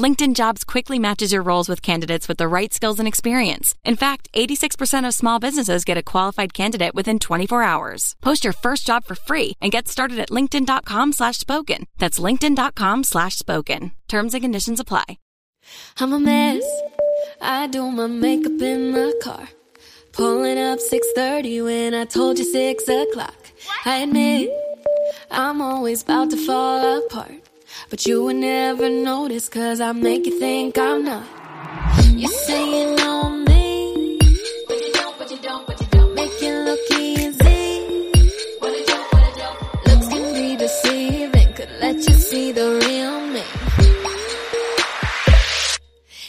LinkedIn Jobs quickly matches your roles with candidates with the right skills and experience. In fact, 86% of small businesses get a qualified candidate within 24 hours. Post your first job for free and get started at linkedin.com slash spoken. That's linkedin.com slash spoken. Terms and conditions apply. I'm a mess. I do my makeup in the car. Pulling up 6.30 when I told you 6 o'clock. I admit, I'm always about to fall apart. But you would never notice cause I make you think I'm not. You say you know me. But you don't, but you don't, but you don't. Make it look easy. What a joke, what a joke. Looks can be deceiving. Could let you see the real me.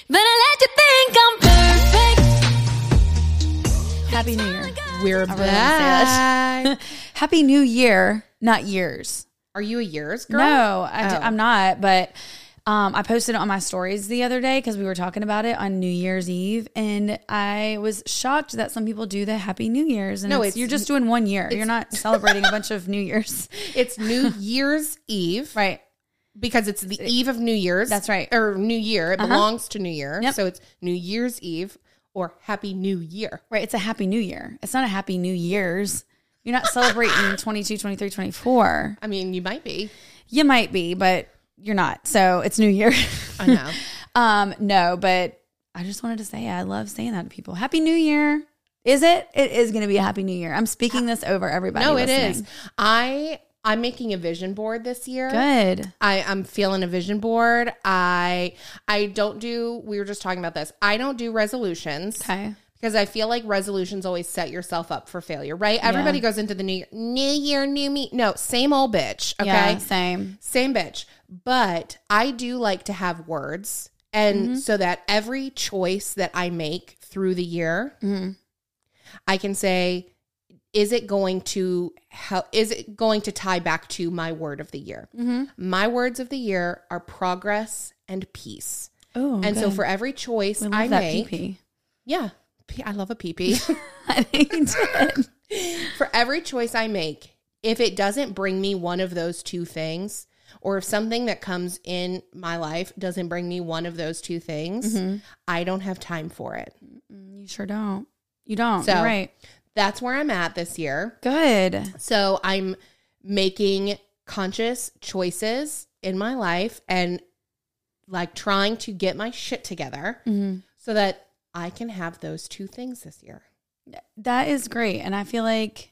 But I let you think I'm perfect. Happy New Year. We're I wanna say that. back. Happy New Year, not years. Are you a years girl? No, I Oh. am not. But um, I posted it on my stories the other day because we were talking about it on New Year's Eve, and I was shocked that some people do the Happy New Year's. And No, it's, it's- you're just doing one year. You're not celebrating a bunch of New Year's, It's New Year's Eve. right? Because it's the eve of New Year's. That's right. Or New Year. It Uh-huh. belongs to New Year. Yep. So it's New Year's Eve or Happy New Year. Right. It's a Happy New Year. It's not a Happy New Year's. You're not celebrating 22, 23, 24. I mean, you might be. You might be, but you're not. So it's New Year. I know. um, no, but I just wanted to say I love saying that to people. Happy New Year. Is it? It is going to be a Happy New Year. I'm speaking this over everybody. no, it listening. is. I I'm making a vision board this year. Good. I, I'm feeling a vision board. I I don't do we were just talking about this. I don't do resolutions. Okay. Because I feel like resolutions always set yourself up for failure, right? Everybody goes into the new year, new year, new me. No, same old bitch. Okay. Yeah, same. Same bitch. But I do like to have words. And Mm-hmm. so that every choice that I make through the year, Mm-hmm. I can say, is it going to help? Is it going to tie back to my word of the year? Mm-hmm. My words of the year are progress and peace. Oh, and so for every choice I make, PP. yeah, I love a PP. I think did. for every choice I make, if it doesn't bring me one of those two things, or if something that comes in my life doesn't bring me one of those two things, Mm-hmm. I don't have time for it. You sure don't. You don't. So- You're right. That's where I'm at this year. Good. So I'm making conscious choices in my life and like trying to get my shit together Mm-hmm. so that I can have those two things this year. That is great. And I feel like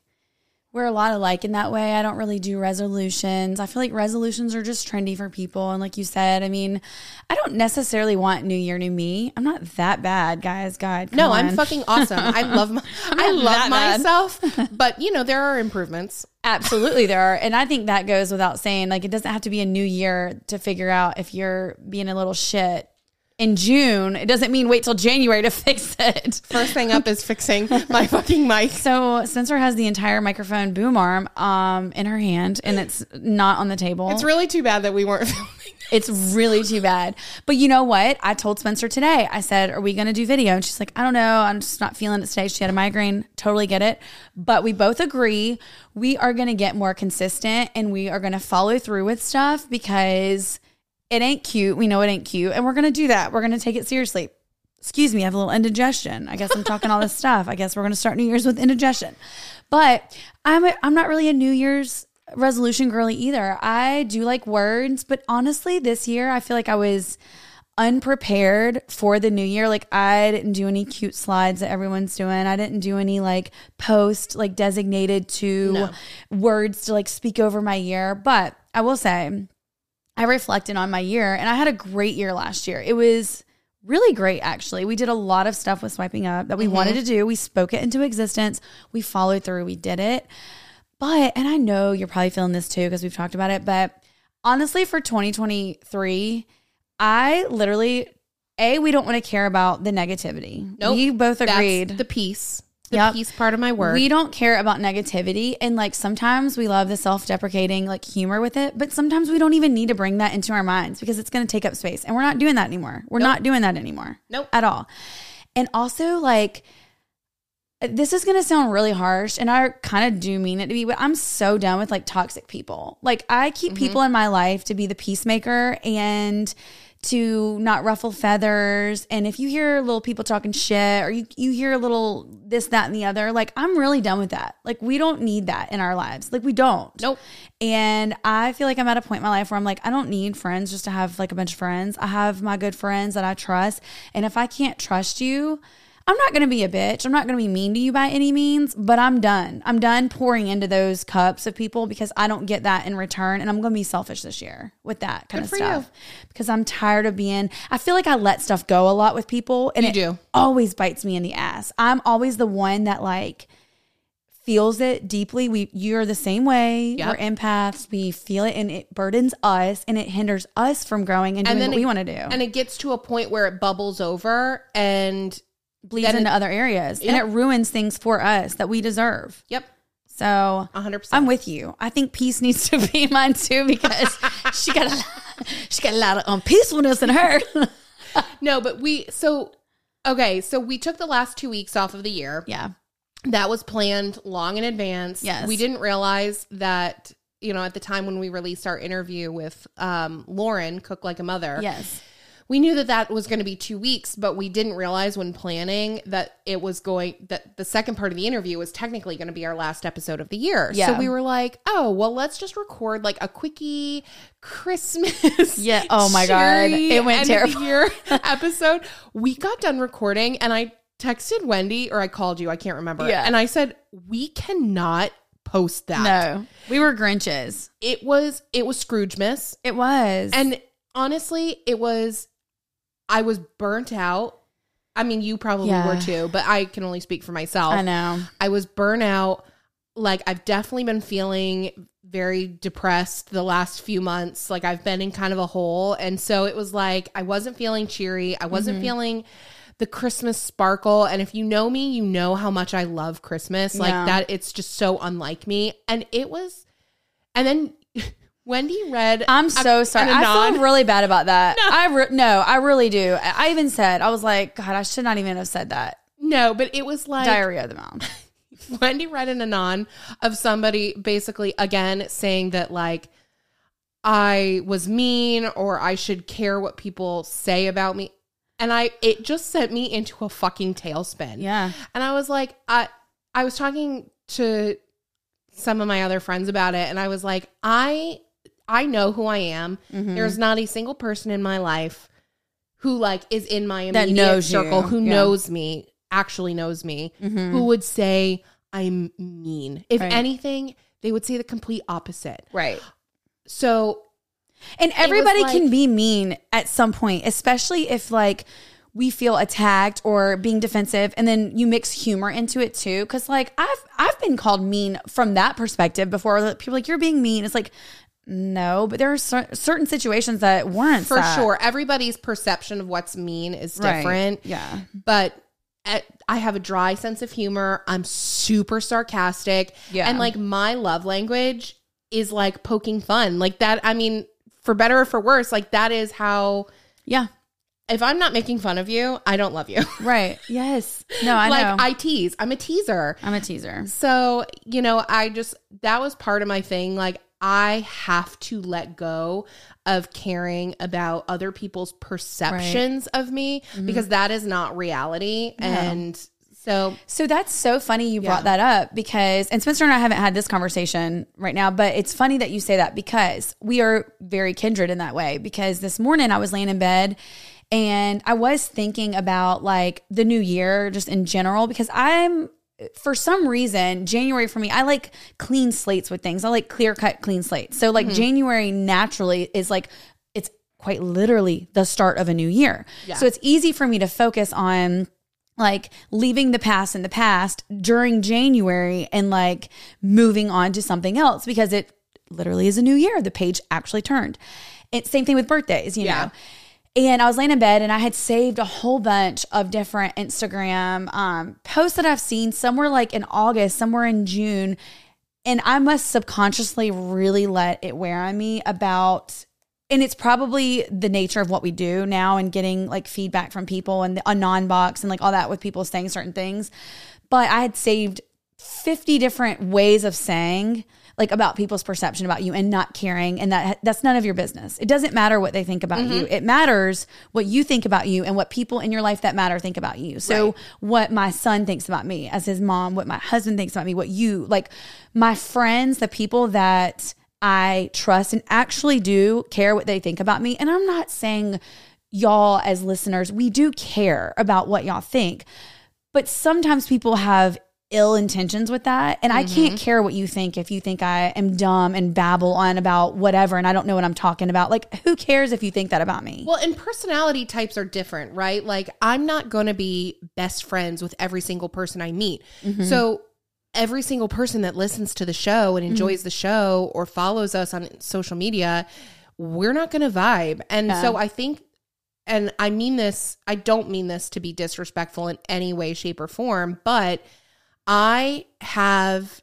we're a lot alike in that way. I don't really do resolutions. I feel like resolutions are just trendy for people. And like you said, I mean, I don't necessarily want New Year, New Me. I'm not that bad, guys. God. No, I'm fucking awesome. I love my, I love myself, but you know there are improvements. Absolutely, there are. And I think that goes without saying. Like, it doesn't have to be a new year to figure out if you're being a little shit in June. It doesn't mean wait till January to fix it. First thing up is fixing my fucking mic. So Spencer has the entire microphone boom arm um, in her hand, and it's not on the table. It's really too bad that we weren't filming. It's really too bad. But you know what? I told Spencer today, I said, Are we going to do video? And she's like, I don't know. I'm just not feeling it today. She had a migraine. Totally get it. But we both agree we are going to get more consistent and we are going to follow through with stuff because it ain't cute. We know it ain't cute. And we're going to do that. We're going to take it seriously. Excuse me, I have a little indigestion. I guess I'm talking all this stuff. I guess we're going to start New Year's with indigestion. But I'm a, I'm not really a New Year's resolution girly either. I do like words, but honestly, this year I feel like I was unprepared for the new year. Like I didn't do any cute slides that everyone's doing. I didn't do any like post like designated to words to like speak over my year. But I will say I reflected on my year and I had a great year last year. It was really great actually. We did a lot of stuff with swiping up that we mm-hmm. wanted to do. We spoke it into existence. We followed through. We did it. But and I know you're probably feeling this too because we've talked about it, but honestly for 2023, I literally a we don't want to care about the negativity. Nope. we both That's agreed. the piece. The Yep. peace part of my work. We don't care about negativity. And like sometimes we love the self deprecating like humor with it, but sometimes we don't even need to bring that into our minds because it's going to take up space. And we're not doing that anymore. We're not doing that anymore. Nope. At all. And also, like, this is going to sound really harsh and I kind of do mean it to be, but I'm so done with like toxic people. Like, I keep mm-hmm. people in my life to be the peacemaker and to not ruffle feathers. And if you hear little people talking shit or you, you hear a little this, that, and the other, like, I'm really done with that. Like, we don't need that in our lives. Like, we don't. Nope. And I feel like I'm at a point in my life where I'm like, I don't need friends just to have like a bunch of friends. I have my good friends that I trust. And if I can't trust you, I'm not going to be a bitch. I'm not going to be mean to you by any means, but I'm done. I'm done pouring into those cups of people because I don't get that in return. And I'm going to be selfish this year with that kind Good of stuff you. because I'm tired of being, I feel like I let stuff go a lot with people and You it do. always bites me in the ass. I'm always the one that like, feels it deeply. We you're the same way. Yep. We're empaths. We feel it and it burdens us and it hinders us from growing and doing what it- we want to do. And it gets to a point where it bubbles over and bleeds then into it- other areas and it ruins things for us that we deserve. yep, So 100%. I'm with you. I think peace needs to be mine too because she got a lot, she got a lot of unpeacefulness in her. No, but we so okay, so we took the last 2 weeks off of the year. yeah. That was planned long in advance. Yes. We didn't realize that, you know, at the time when we released our interview with um, Lauren, Cook Like a Mother, Yes. We knew that that was going to be two weeks, but we didn't realize when planning that it was going, that the second part of the interview was technically going to be our last episode of the year. Yeah. So we were like, oh, well, let's just record like a quickie Christmas. Yeah. Oh my God. It went end of the terrible. year episode. We got done recording and I texted Wendy or I called you, I can't remember. Yeah. And I said, we cannot post that. No. We were Grinches. It was, it was Scrooge Miss. It was. And honestly, it was, I was burnt out. I mean, you probably Yeah. were too, but I can only speak for myself. I know. I was burnt out. Like, I've definitely been feeling very depressed the last few months. Like, I've been in kind of a hole. And so it was like, I wasn't feeling cheery. I wasn't Mm-hmm. feeling the Christmas sparkle. And if you know me, you know how much I love Christmas. Like, Yeah. that, it's just so unlike me. And it was, and then Wendy read. I'm a- so sorry. I feel really bad about that. I re- no, I really do. I I even said I was like, God, I should not even have said that. No, but it was like Diarrhea of the mouth. Wendy read an anon of somebody basically again saying that like I was mean or I should care what people say about me. And I it just sent me into a fucking tailspin. Yeah. And I was like, I I was talking to some of my other friends about it and I was like, I I know who I am. Mm-hmm. There's not a single person in my life who like is in my immediate knows you. circle who Yeah. Mm-hmm. knows me, actually knows me, who would say I'm mean. If Right. anything, they would say the complete opposite. Right. So And everybody like- can be mean at some point, especially if like we feel attacked or being defensive and then you mix humor into it too cuz like I've I've been called mean from that perspective before people are like you're being mean. It's like no, but there are cer- certain situations that warrant for sure, everybody's perception of what's mean is different. Yeah. but at, I have a dry sense of humor. I'm super sarcastic. Yeah. And like my love language is like poking fun. Like that, I mean, for better or for worse, like that is how, Yeah. if I'm not making fun of you, I don't love you. Right. Yes. No, I like know. I tease. I'm a teaser. I'm a teaser. So, you know, I just, that was part of my thing. Like, I have to let go of caring about other people's perceptions of me Mm-hmm. because that is not reality. And so, So that's so funny you brought that up because, and Spencer and I haven't had this conversation right now, but it's funny that you say that because we are very kindred in that way. Because this morning I was laying in bed and I was thinking about like the new year just in general because I'm, for some reason, January for me, I like clean slates with things. I like clear cut, clean slates. So, like, mm-hmm. January naturally is like, it's quite literally the start of a new year. So, it's easy for me to focus on like leaving the past in the past during January and like moving on to something else because it literally is a new year. The page actually turned. It's same thing with birthdays, you Yeah. know. And I was laying in bed and I had saved a whole bunch of different Instagram um, posts that I've seen somewhere like in August, somewhere in June. And I must subconsciously really let it wear on me about, and it's probably the nature of what we do now and getting like feedback from people and a non-box and like all that with people saying certain things. But I had saved 50 different ways of saying like about people's perception about you and not caring and that that's none of your business. It doesn't matter what they think about you. Mm-hmm. It matters what you think about you and what people in your life that matter think about you. So Right. what my son thinks about me as his mom, what my husband thinks about me, what you like my friends, the people that I trust and actually do care what they think about me. And I'm not saying y'all as listeners, we do care about what y'all think. But sometimes people have ill intentions with that. And I can't care what you think if you think I am dumb and babble on about whatever and I don't know what I'm talking about. Like, who cares if you think that about me? Well, and personality types are different, right? Like, I'm not going to be best friends with every single person I meet. Mm-hmm. So, every single person that listens to the show and enjoys the show or follows us on social media, we're not going to vibe. And so, I think, and I mean this, I don't mean this to be disrespectful in any way, shape, or form, but I have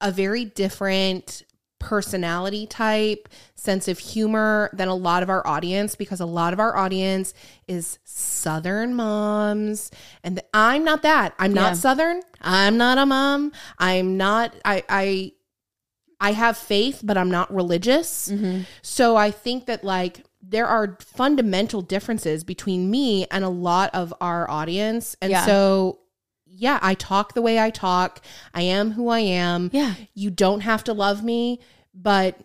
a very different personality type, sense of humor than a lot of our audience because a lot of our audience is Southern moms. And I'm not that. I'm Yeah. not Southern. I'm not a mom. I'm not, I, I, I have faith, but I'm not religious. Mm-hmm. So I think that like there are fundamental differences between me and a lot of our audience. And Yeah. so yeah, I talk the way I talk. I am who I am. Yeah. You don't have to love me, but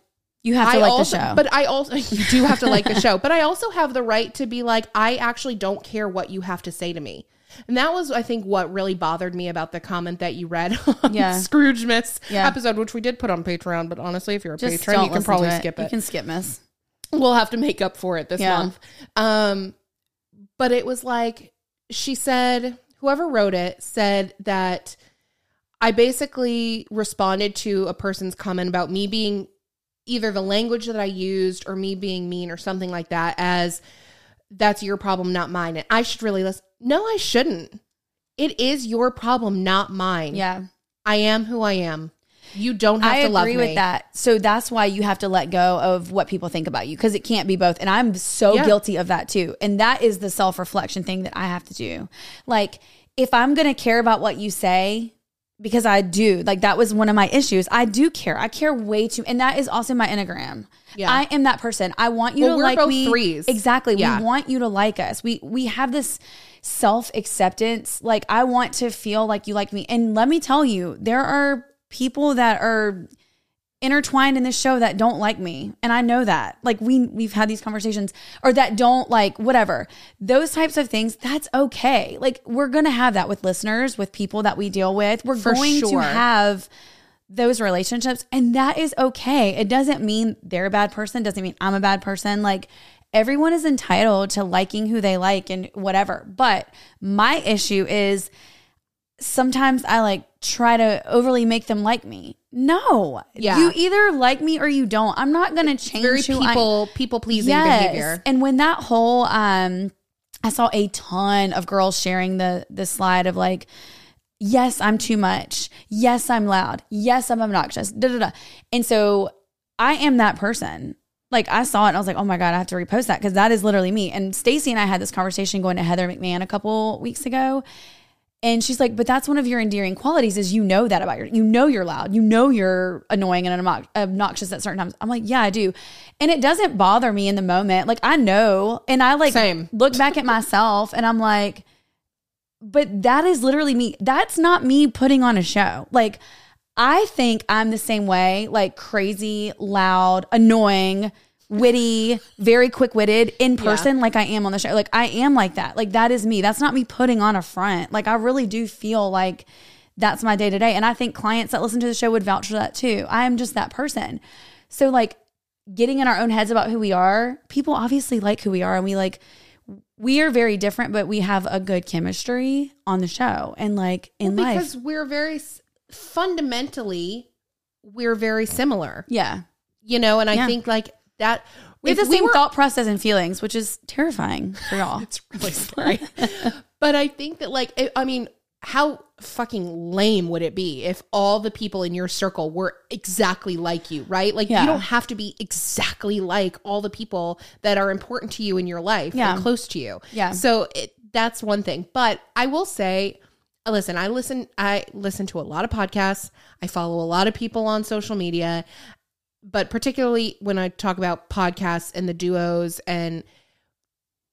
You have to I like also, the show. But I also you do have to like the show. But I also have the right to be like, I actually don't care what you have to say to me. And that was, I think, what really bothered me about the comment that you read on Yeah. Scrooge Miss Yeah. episode, which we did put on Patreon. But honestly, if you're a Just patron, you can probably it. skip it. You can skip miss. we'll have to make up for it this Yeah. month. Um, but it was like she said, whoever wrote it said that I basically responded to a person's comment about me being either the language that I used or me being mean or something like that as that's your problem, not mine. And I should really listen. No, I shouldn't. It is your problem, not mine. Yeah. I am who I am. You don't have to love me. I to love agree me. with that. So that's why you have to let go of what people think about you because it can't be both. And I'm so Yeah. guilty of that too. And that is the self reflection thing that I have to do. Like, if I'm going to care about what you say, because I do, like, that was one of my issues. I do care. I care way too. And that is also my Enneagram. Yeah. I am that person. I want you Well, to we're like both me. threes. Exactly. Yeah. We want you to like us. We we have this self acceptance. Like I want to feel like you like me. And let me tell you, there are people that are intertwined in this show that don't like me. And i know that. Like we we've had these conversations or that don't like whatever. Those types of things that's okay. Like we're gonna have that with listeners with people that we deal with. We're For going to have those relationships and that is okay. It doesn't mean they're a bad person doesn't mean i'm a bad person. Like everyone is entitled to liking who they like and whatever. But my issue is sometimes I like try to overly make them like me. No. Yeah. You either like me or you don't. I'm not going to change Very people people pleasing Yes. behavior. And when that whole um I saw a ton of girls sharing the the slide of like yes, I'm too much. Yes, I'm loud. Yes, I'm obnoxious. Da, da, da. And so I am that person. Like I saw it and I was like, oh my God, I have to repost that because that is literally me. And Stacy and I had this conversation going to Heather McMahan a couple weeks ago. And she's like, but that's one of your endearing qualities is you know that about your, you know you're loud, you know you're annoying and obnoxious at certain times. I'm like, yeah, I do, and it doesn't bother me in the moment. Like I know, and I like Same. look back at myself and I'm like, but that is literally me. That's not me putting on a show. Like I think I'm the same way, like crazy, loud, annoying, witty, very quick witted in person, like I am on the show. Like I am like that. Like that is me. That's not me putting on a front. Like I really do feel like that's my day to day. And I think clients that listen to the show would vouch for that too. I am just that person. So like getting in our own heads about who we are, people obviously like who we are and we like we are very different, but we have a good chemistry on the show and like in Well, life. because we're very fundamentally we're very similar Yeah. you know and i Yeah. think like that We have the we same were- thought process and feelings, which is terrifying for y'all. It's really scary. but I think that, like, it, I mean, how fucking lame would it be if all the people in your circle were exactly like you, right? Like, Yeah. you don't have to be exactly like all the people that are important to you in your life Yeah. and close to you. Yeah. So it, that's one thing. But I will say, uh, listen, I listen, I listen to a lot of podcasts. I follow a lot of people on social media, but particularly when I talk about podcasts and the duos and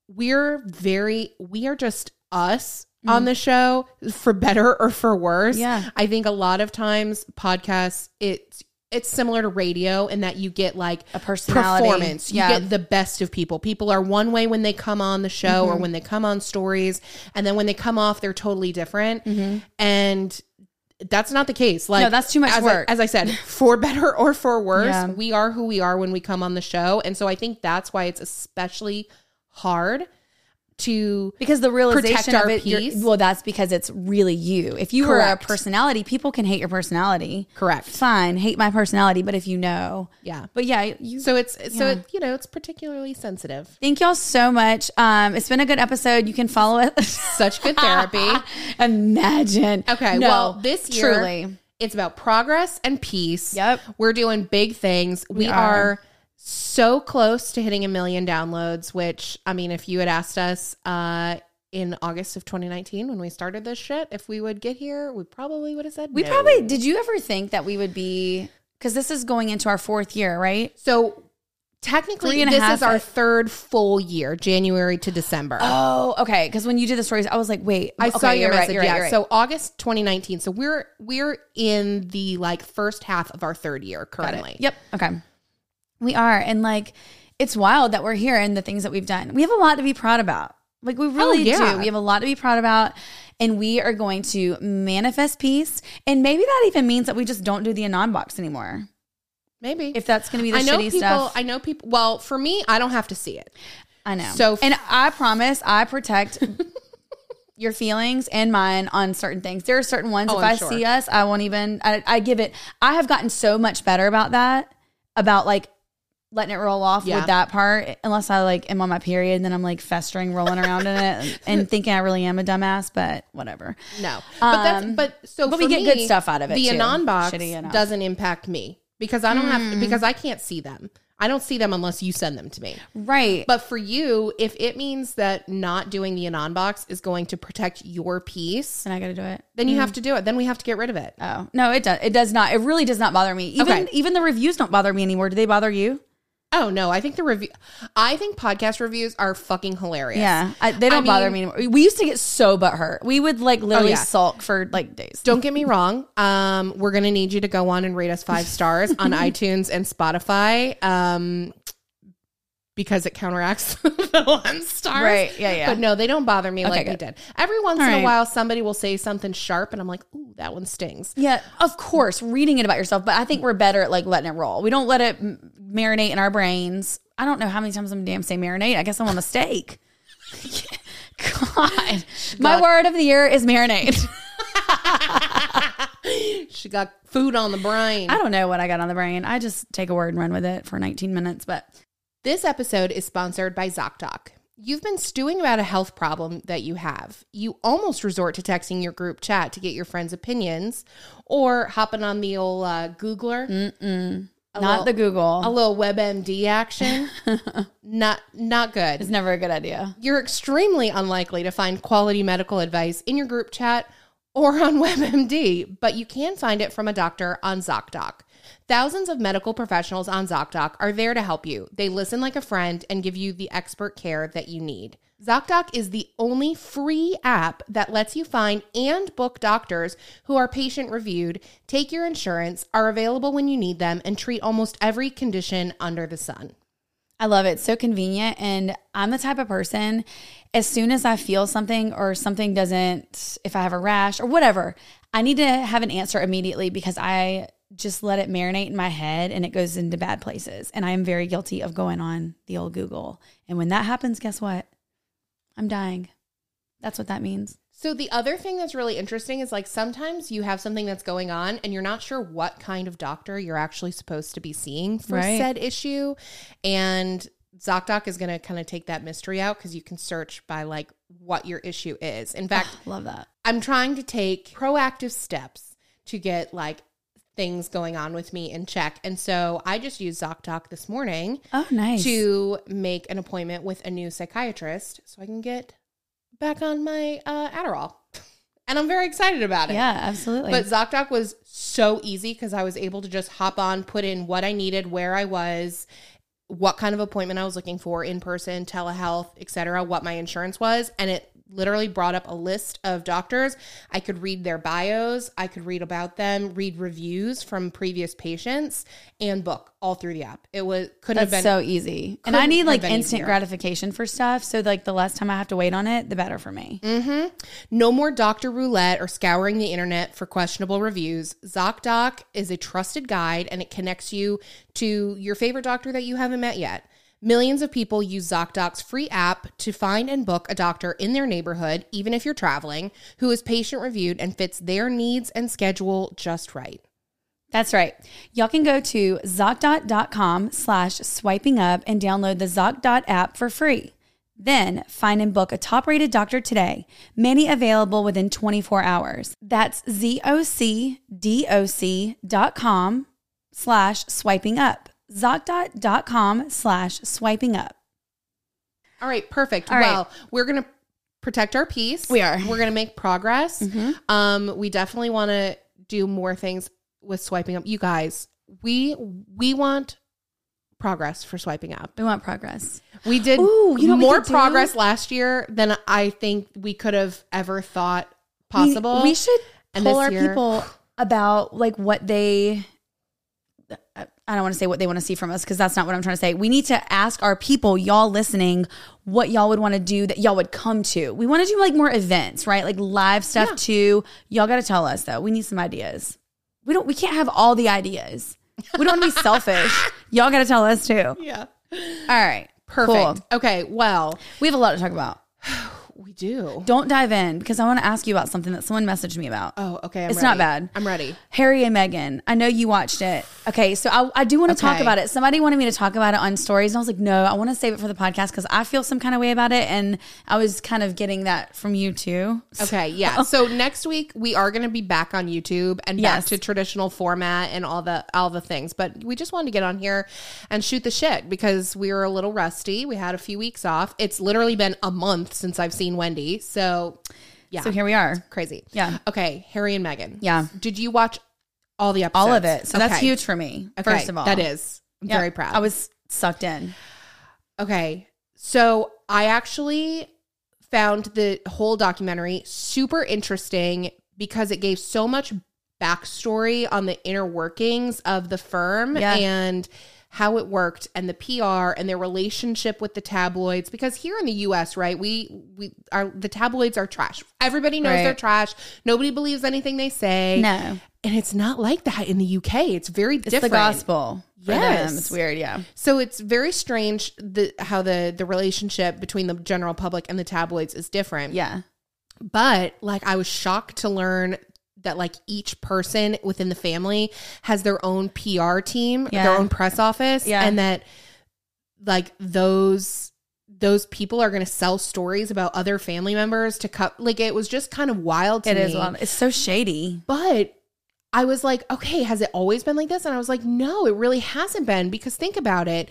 we're very we are just us on the show for better or for worse. Yeah. I think a lot of times podcasts it's it's similar to radio in that you get like A personality. performance. You Yeah. get the best of people. People are one way when they come on the show Mm-hmm. or when they come on stories and then when they come off they're totally different. And that's not the case. Like. No, that's too much as I- work. as I said, for better or for worse, Yeah. we are who we are when we come on the show. And so I think that's why it's especially hard to Because the realization of it, peace. well, that's because it's really you. If you were a personality, people can hate your personality. correct. Fine, hate my personality, but if you know, Yeah. but yeah, you. So it's so it, you know it's particularly sensitive. Thank y'all so much. Um, it's been a good episode. You can follow it. Such good therapy. Imagine. Okay, No, well this year truly. it's about progress and peace. Yep. We're doing big things. We, are. are. So close to hitting a million downloads, which I mean, if you had asked us uh in August of 2019 when we started this shit, if we would get here, we probably would have said We no. probably did. You ever think that we would be? Because this is going into our fourth year, right? So technically, Three and a this is our third full year, January to December. Oh, okay. Because when you did the stories, I was like, wait, I okay, saw your message. right, yeah. right. So August 2019. So we're we're in the like first half of our third year currently. Yep. Okay. We are. And like, it's wild that we're here and the things that we've done. We have a lot to be proud about. Like, we really Oh, yeah. do. We have a lot to be proud about. And we are going to manifest peace. And maybe that even means that we just don't do the Anon box anymore. Maybe If that's going to be the I know shitty people. stuff. I know people. Well, for me, I don't have to see it. I know. So- and I promise I protect your feelings and mine on certain things. There are certain ones. Oh, if I'm I sure. see us, I won't even. I, I give it. I have gotten so much better about that. About like letting it roll off Yeah. with that part. Unless I like am on my period, and then I'm like festering, rolling around in it, and, and thinking I really am a dumbass. But whatever. No, but that's Um, but so. but we get me, good stuff out of it, The too. anon box doesn't impact me because I don't Hmm. have because I can't see them. I don't see them unless you send them to me. Right. But for you, if it means that not doing the anon box is going to protect your peace, and I got to do it. then you have to do it. Then we have to get rid of it. Oh no, it does. It does not. It really does not bother me. Even Okay. even the reviews don't bother me anymore. Do they bother you? Oh no, I think the review. I think podcast reviews are fucking hilarious. Yeah, I, they don't I bother mean- me anymore. We used to get so butthurt. We would like literally yeah. sulk for like days. Don't get me wrong. Um, we're gonna need you to go on and rate us five stars on iTunes and Spotify. Um, because it counteracts the one stars. Right, yeah, yeah. But no, they don't bother me like we good. did. Every once All in right. a while, somebody will say something sharp, and I'm like, "Ooh, that one stings." Yeah, of course, reading it about yourself, but I think we're better at like letting it roll. We don't let it m- marinate in our brains. I don't know how many times I'm damn say marinate. I guess I'm a mistake. God, my word of the year is marinate. She got food on the brain. I don't know what I got on the brain. I just take a word and run with it for 19 minutes. But This episode is sponsored by ZocDoc. You've been stewing about a health problem that you have. You almost resort to texting your group chat to get your friends' opinions or hopping on the old uh, Googler. A not little- the Google. A little WebMD action. not not good. it's never a good idea. You're extremely unlikely to find quality medical advice in your group chat or on WebMD, but you can find it from a doctor on ZocDoc. Thousands of medical professionals on ZocDoc are there to help you. They listen like a friend and give you the expert care that you need. ZocDoc is the only free app that lets you find and book doctors who are patient reviewed, take your insurance, are available when you need them, and treat almost every condition under the sun. I love it. So convenient. And I'm the type of person, as soon as I feel something or something doesn't, if I have a rash or whatever, I need to have an answer immediately because I just let it marinate in my head and it goes into bad places. And I am very guilty of going on the old Google. And when that happens, guess what? I'm dying. That's what that means. So the other thing that's really interesting is like sometimes you have something that's going on and you're not sure what kind of doctor you're actually supposed to be seeing for Right. said issue and ZocDoc is going to kind of take that mystery out because you can search by like what your issue is. In fact, Love that. I'm trying to take proactive steps to get like things going on with me in check. And so I just used ZocDoc this morning Oh, nice. to make an appointment with a new psychiatrist so I can get back on my uh, Adderall. And I'm very excited about it. yeah, absolutely. But ZocDoc was so easy because I was able to just hop on, put in what I needed, where I was, what kind of appointment I was looking for, in person, telehealth, etc., what my insurance was, and it literally brought up a list of doctors. I could read their bios, I could read about them, read reviews from previous patients, and book all through the app. It was couldn't That's have been so easy. And I need like instant easier. gratification for stuff. So like the less time I have to wait on it, the better for me. Mm-hmm. No more doctor roulette or scouring the internet for questionable reviews. ZocDoc is a trusted guide and it connects you to your favorite doctor that you haven't met yet. Millions of people use ZocDoc's free app to find and book a doctor in their neighborhood, even if you're traveling, who is patient reviewed and fits their needs and schedule just right. That's right. Y'all can go to ZocDoc.com slash swiping up and download the ZocDoc app for free. Then find and book a top rated doctor today, many available within 24 hours. That's ZocDoc.com slash swiping up. ZocDoc.com slash swiping up. All right, perfect. All right. well, we're going to protect our peace. We are. Mm-hmm. We're going to make progress. Um we definitely want to do more things with swiping up. You guys, we we want progress for swiping up. We want progress. We did Ooh, you know more could do? progress last year than I think we could have ever thought possible. We, we should And pull our year- people about like what they. I don't want to say what they want to see from us because that's not what I'm trying to say. We need to ask our people, y'all listening, what y'all would want to do that y'all would come to. We want to do like more events, right? Like live stuff Yeah. too. Y'all got to tell us though. We need some ideas. We don't. We can't have all the ideas. We don't want to be selfish. Y'all got to tell us too. Yeah. All right. Perfect. Cool. Okay, well, We have a lot to talk about. we do. Don't dive in because I want to ask you about something that someone messaged me about. Oh, okay. I'm It's not bad. I'm ready. Harry and Meghan. I know you watched it. Okay, so I, I do want to talk about it. Somebody wanted me to talk about it on stories, and I was like, no, I want to save it for the podcast because I feel some kind of way about it, and I was kind of getting that from you too. Okay, yeah. So next week we are going to be back on YouTube and Yes. back to traditional format and all the all the things. But we just wanted to get on here and shoot the shit because we were a little rusty. We had a few weeks off. It's literally been a month since I've seen Wendy. So yeah, So here we are. crazy. Yeah. Okay, Harry and Meghan. Yeah. Did you watch all the episodes? All of it. So that's huge for me. Okay, First of all, that is. I'm Yeah, very proud. I was sucked in. Okay. So I actually found the whole documentary super interesting because it gave so much backstory on the inner workings of the firm Yeah. and how it worked and the PR and their relationship with the tabloids because here in the US right we we are the tabloids are trash everybody knows Right. they're trash nobody believes anything they say No, and it's not like that in the UK it's very it's different the gospel. For Yes. them. it's weird. Yeah, so it's very strange the how the the relationship between the general public and the tabloids is different. yeah. But like I was shocked to learn that like each person within the family has their own PR team, Yeah. their own press office, Yeah. and that like those those people are going to sell stories about other family members to cut like it was just kind of wild to It me. is. Wild. It's so shady. But I was like, okay, has it always been like this? And I was like, no, it really hasn't been because think about it.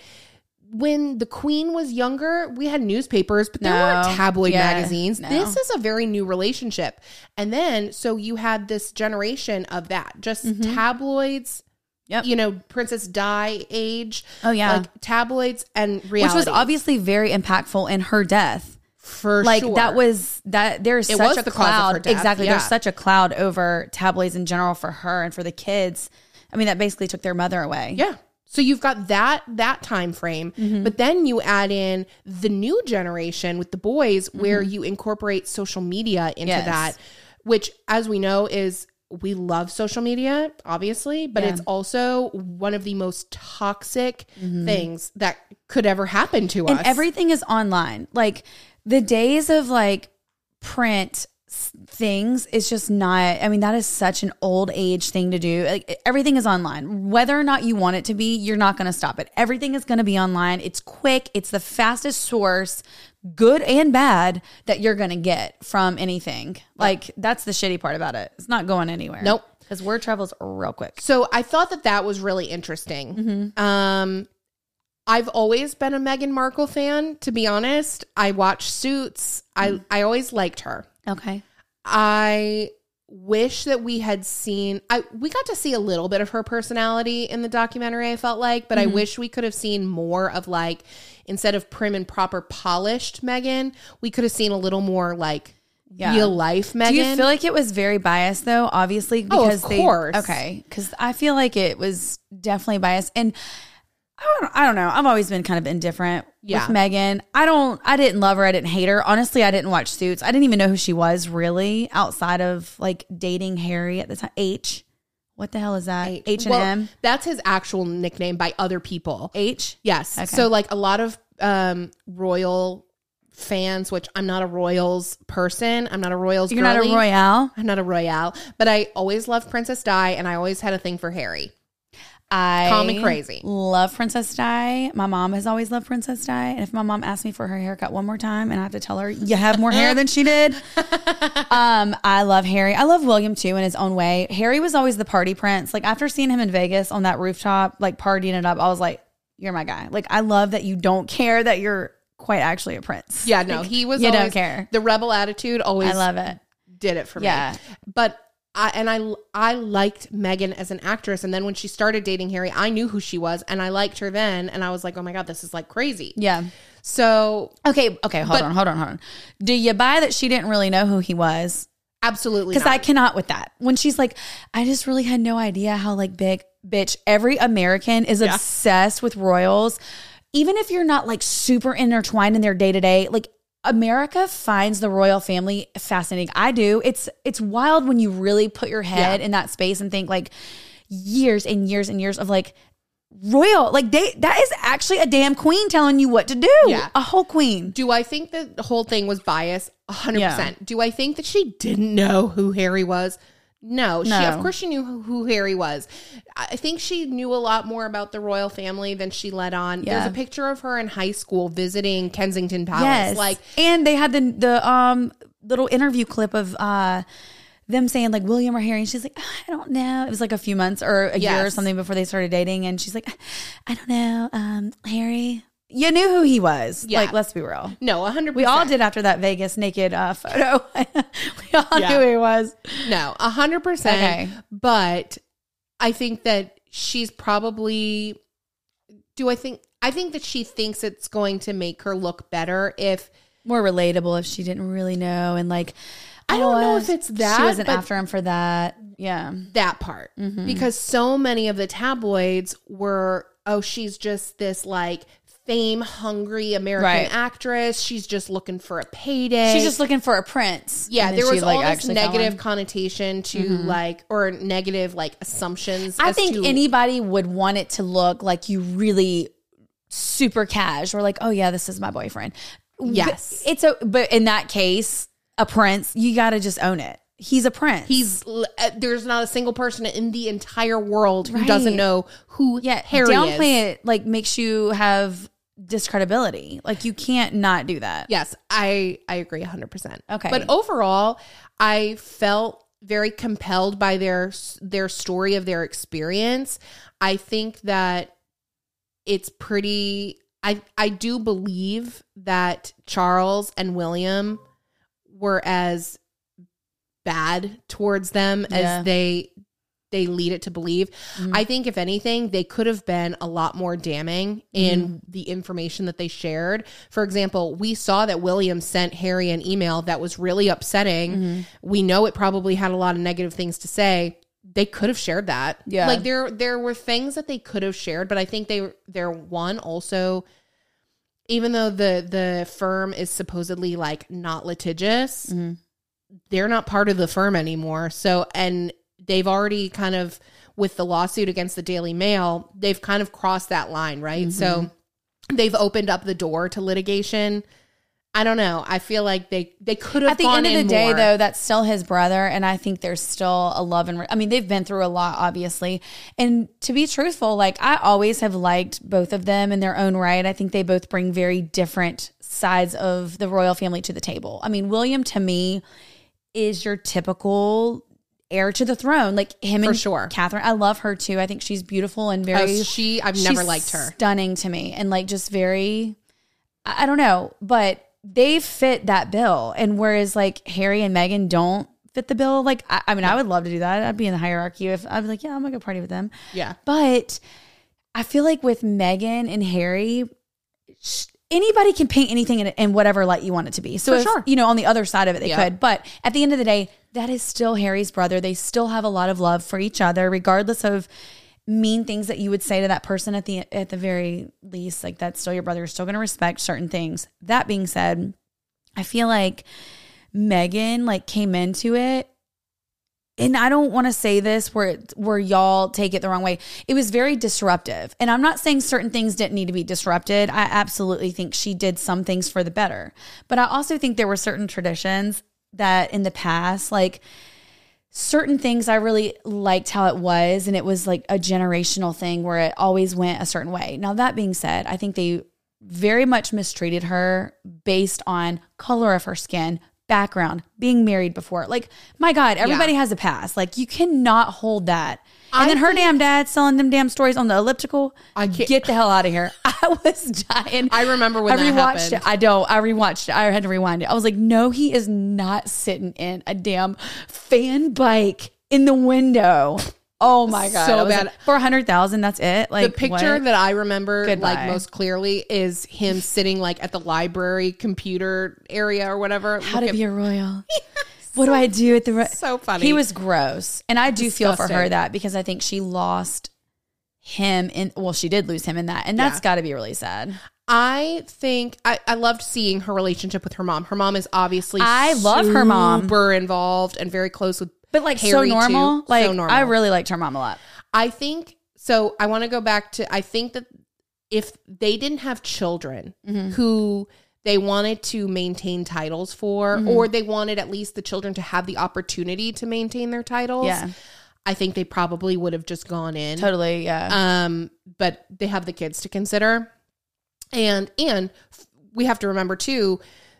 When the queen was younger, we had newspapers, but there No. weren't tabloid Yeah. magazines. No. This is a very new relationship. And then, so you had this generation of that, just tabloids, Mm-hmm. Yep. you know, Princess Di age. Oh, yeah. Like tabloids and reality. Which was obviously very impactful in her death. for like sure. that was that there's It such a cloud death, exactly yeah. there's such a cloud over tabloids in general for her and for the kids i mean that basically took their mother away Yeah. So you've got that that time frame, Mm-hmm. but then you add in the new generation with the boys where Mm-hmm. you incorporate social media into Yes. that, which as we know is we love social media, obviously, but Yeah. it's also one of the most toxic things that could ever happen to Mm-hmm. and us. everything is online like the days of like print things is just not I mean that is such an old age thing to do. Like everything is online. Whether or not you want it to be, you're not going to stop it. Everything is going to be online. It's quick. It's the fastest source, good and bad that you're going to get from anything. Like that's the shitty part about it. It's not going anywhere. Nope. Cuz word travels real quick. So I thought that that was really interesting. Um, I've always been a Meghan Markle fan. To be honest, I watch Suits. I I always liked her. Okay. I wish that we had seen. I we got to see a little bit of her personality in the documentary. I felt like, but I mm-hmm. wish we could have seen more of like instead of prim and proper polished Meghan, we could have seen a little more like Yeah. real life Meghan. Do you feel like it was very biased though? Obviously, Oh, of because they course. okay. Because I feel like it was definitely biased, and I don't, I don't know. I've always been kind of indifferent Yeah. with Meghan. I don't. I didn't love her. I didn't hate her. Honestly, I didn't watch Suits. I didn't even know who she was really outside of like dating Harry at the time. H. What the hell is that? H and M. That's his actual nickname by other people. H. Yes. Okay. So like a lot of um royal fans, which I'm not a royals person. I'm not a royals. You're not a girly. royale. I'm not a royale, but I always loved Princess Di, and I always had a thing for Harry. I Call me crazy. Love Princess Di. My mom has always loved Princess Di. And if my mom asks me for her haircut one more time and I have to tell her you have more hair than she did. um, I love Harry. I love William too in his own way. Harry was always the party prince. Like after seeing him in Vegas on that rooftop, like partying it up, I was like, You're my guy. Like I love that you don't care that you're quite actually a prince. Yeah, no, he was. you don't care. The rebel attitude always. I love it. did it for Yeah. me. But I and I I liked Meghan as an actress, and then when she started dating Harry, I knew who she was, and I liked her then, and I was like, oh my god, this is like crazy. Yeah. So Okay, okay, hold But- on, hold on, hold on. Do you buy that she didn't really know who he was? absolutely, because. I cannot with that. When she's like, I just really had no idea how like big bitch. Every American is obsessed with royals, even if you're not like super intertwined in their day to day. Like America finds the royal family fascinating. I do. It's it's wild when you really put your head in that space and think like years and years and years of like royal like they that is actually a damn queen telling you what to do Yeah. a whole queen Do I think that the whole thing was biased? 100%. Yeah. Do I think that she didn't know who Harry was? No, she of course she knew who, who Harry was. I think she knew a lot more about the royal family than she let on. Yeah. There's a picture of her in high school visiting Kensington Palace. Yes. Like and they had the the um little interview clip of uh them saying like William or Harry, and she's like, I don't know. It was like a few months or a year or something before they started dating, and she's like, I don't know, um, Harry. You knew who he was. Yeah. Like, let's be real. no, 100%. We all did after that Vegas naked uh, photo. we all Yeah. knew who he was. No, a hundred percent. Okay. But I think that she's probably. Do I think? I think that she thinks it's going to make her look better if More relatable if she didn't really know, and like, I don't oh, know if it's that. She wasn't after him for that. Yeah. that part because so many of the tabloids were, oh, she's just this like fame hungry American Right. actress. She's just looking for a payday. She's just looking for a prince. yeah, there was like, all this negative connotation to like or negative like assumptions. I think to- anybody would want it to look like you really super cash or like, oh yeah, this is my boyfriend. Yes. But it's a but in that case, a prince, you got to just own it. He's a prince. He's uh, there's not a single person in the entire world who Right. doesn't know who yeah. Harry downplay is. it like makes you have discredibility. Like you can't not do that. Yes, I I agree 100%. Okay. But overall, I felt very compelled by their their story of their experience. I think that it's pretty I I do believe that Charles and William were as bad towards them Yeah. as they they lead it to believe. Mm-hmm. I think if anything, they could have been a lot more damning in mm-hmm. the information that they shared. For example, we saw that William sent Harry an email that was really upsetting. Mm-hmm. We know it probably had a lot of negative things to say. They could have shared that. Yeah. Like there there were things that they could have shared, but I think they they're one also even though the the firm is supposedly like not litigious, they're not part of the firm anymore. So, and they've already kind of, with the lawsuit against the Daily Mail, they've kind of crossed that line, right? So mm-hmm. they've opened up the door to litigation I don't know. I feel like they they could have At the end of the day, more. though, that's still his brother, and I think there's still a love and. I mean, they've been through a lot, obviously. And to be truthful, like I always have liked both of them in their own right. I think they both bring very different sides of the royal family to the table. I mean, William to me is your typical heir to the throne, like him For and sure. Catherine. I love her too. I think she's beautiful and Oh, very. she I've never liked her. Stunning to me, and like just very. I I don't know, but they fit that bill. And whereas like Harry and Meghan don't fit the bill, like I, I mean, I would love to do that. I'd be in the hierarchy if I'd be like, yeah, I'm gonna go party with them. Yeah. But I feel like with Meghan and Harry, sh- anybody can paint anything in, in whatever light you want it to be. So For if, sure. you know, on the other side of it, they Yeah. could. But at the end of the day, that is still Harry's brother. They still have a lot of love for each other, regardless of mean things that you would say to that person at the at the very least like that's still your brother you're still to respect certain things that being said i feel like Meghan like came into it and I don't want to say this where where y'all take it the wrong way. It was very disruptive. And I'm not saying certain things didn't need to be disrupted. I absolutely think she did some things for the better. But I also think there were certain traditions that in the past like certain things I really liked how it was and it was like a generational thing where it always went a certain way. Now that being said, I think they very much mistreated her based on color of her skin, background, being married before. Like, my God, everybody has a past. Like, you cannot hold that. And then her damn dad selling them damn stories on the elliptical. I can't- get the hell out of here. I was dying. I remember when I that rewatched happened. it. I don't. I rewatched it. I had to rewind it. I was like, no, he is not sitting in a damn fan bike in the window. Oh my god, So bad. like, for a hundred thousand. That's it. Like the picture what? that I remember Goodbye. like most clearly is him sitting like at the library computer area or whatever. How to be a royal. what do I do at the? Ro- So funny. He was gross, and I do feel for her that because I think she lost him in. Well, she did lose him in that, and that's Yeah. got to be really sad. I think I, I loved seeing her relationship with her mom. Her mom is obviously I love her mom. super involved and very close with But like Harry, so normal. too. Like So normal. I really liked her mom a lot. I think so. I want to go back to. I think that if they didn't have children Mm-hmm. who they wanted to maintain titles for, Mm-hmm. or they wanted at least the children to have the opportunity to maintain their titles, Yeah. I think they probably would have just gone in. Totally. Yeah. Um, but they have the kids to consider, and and f- we have to remember too.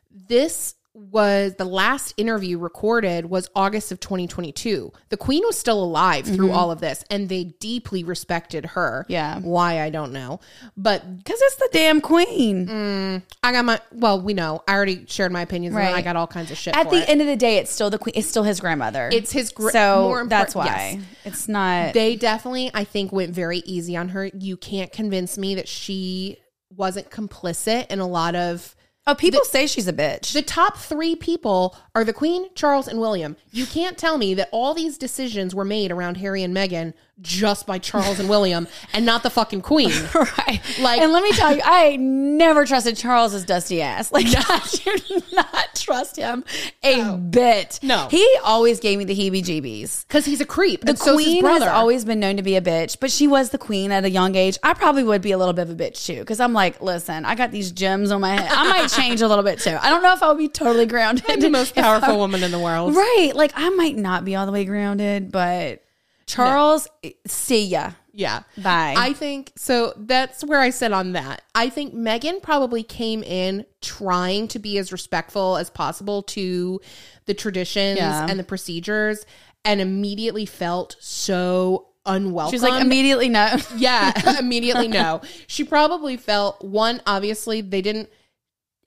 This was the last interview recorded was August of 2022. The queen was still alive through all of this and they deeply respected her. Mm-hmm. Yeah. Why I don't know. But Because it's the damn queen. I got my well, we know. I already shared my opinions and Right. I got all kinds of shit At the it. end of the day, it's still the queen. It's still his grandmother. It's his gra- so impor- that's why yes. it's not. They definitely, I think, went very easy on her. You can't convince me that she wasn't complicit in a lot of oh, people say she's a bitch. The top three people are the Queen, Charles, and William. You can't tell me that all these decisions were made around Harry and Meghan just by Charles and William and not the fucking Queen. right. Like- and let me tell you, I never trusted Charles's dusty ass. Like, I do not trust him a bit. No. He always gave me the heebie jeebies. Because he's a creep. The and so's his queen has always been known to be a bitch, but she was the queen at a young age. I probably would be a little bit of a bitch too, because I'm like, listen, I got these gems on my head. I might change a little bit too. I don't know if I would be totally grounded. the most powerful woman in the world. Right. Like I might not be all the way grounded, but Charles, see ya. Yeah. Bye. I think so. That's where I sit on that. I think Meghan probably came in trying to be as respectful as possible to the traditions Yeah. and the procedures and immediately felt so unwelcome. She's like immediately no. Yeah, immediately no. She probably felt one, obviously, they didn't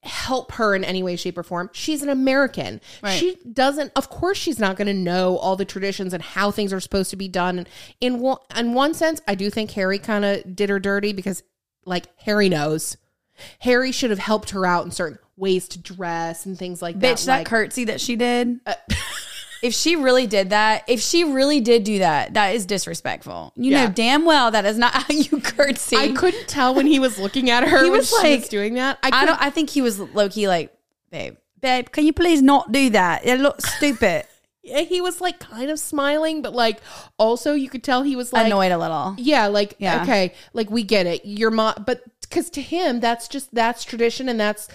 help her in any way, shape, or form. She's an American. Right. She doesn't, of course, she's not going to know all the traditions and how things are supposed to be done. And in one, in one sense, I do think Harry kind of did her dirty because, like, Harry knows. Harry should have helped her out in certain ways to dress and things like that. Bitch, that like, curtsy that she did. Uh, if she really did that, if she really did do that, that is disrespectful. You Yeah. know damn well that is not how you curtsy. I couldn't tell when he was looking at her He when was she like- was doing that. I, I don't. I think he was low key like, babe, babe, can you please not do that? It looks stupid. Yeah, he was like kind of smiling, but like also you could tell he was like Annoyed a little. Yeah, like Yeah. okay, like we get it. Your mom, but because to him that's just that's tradition and that's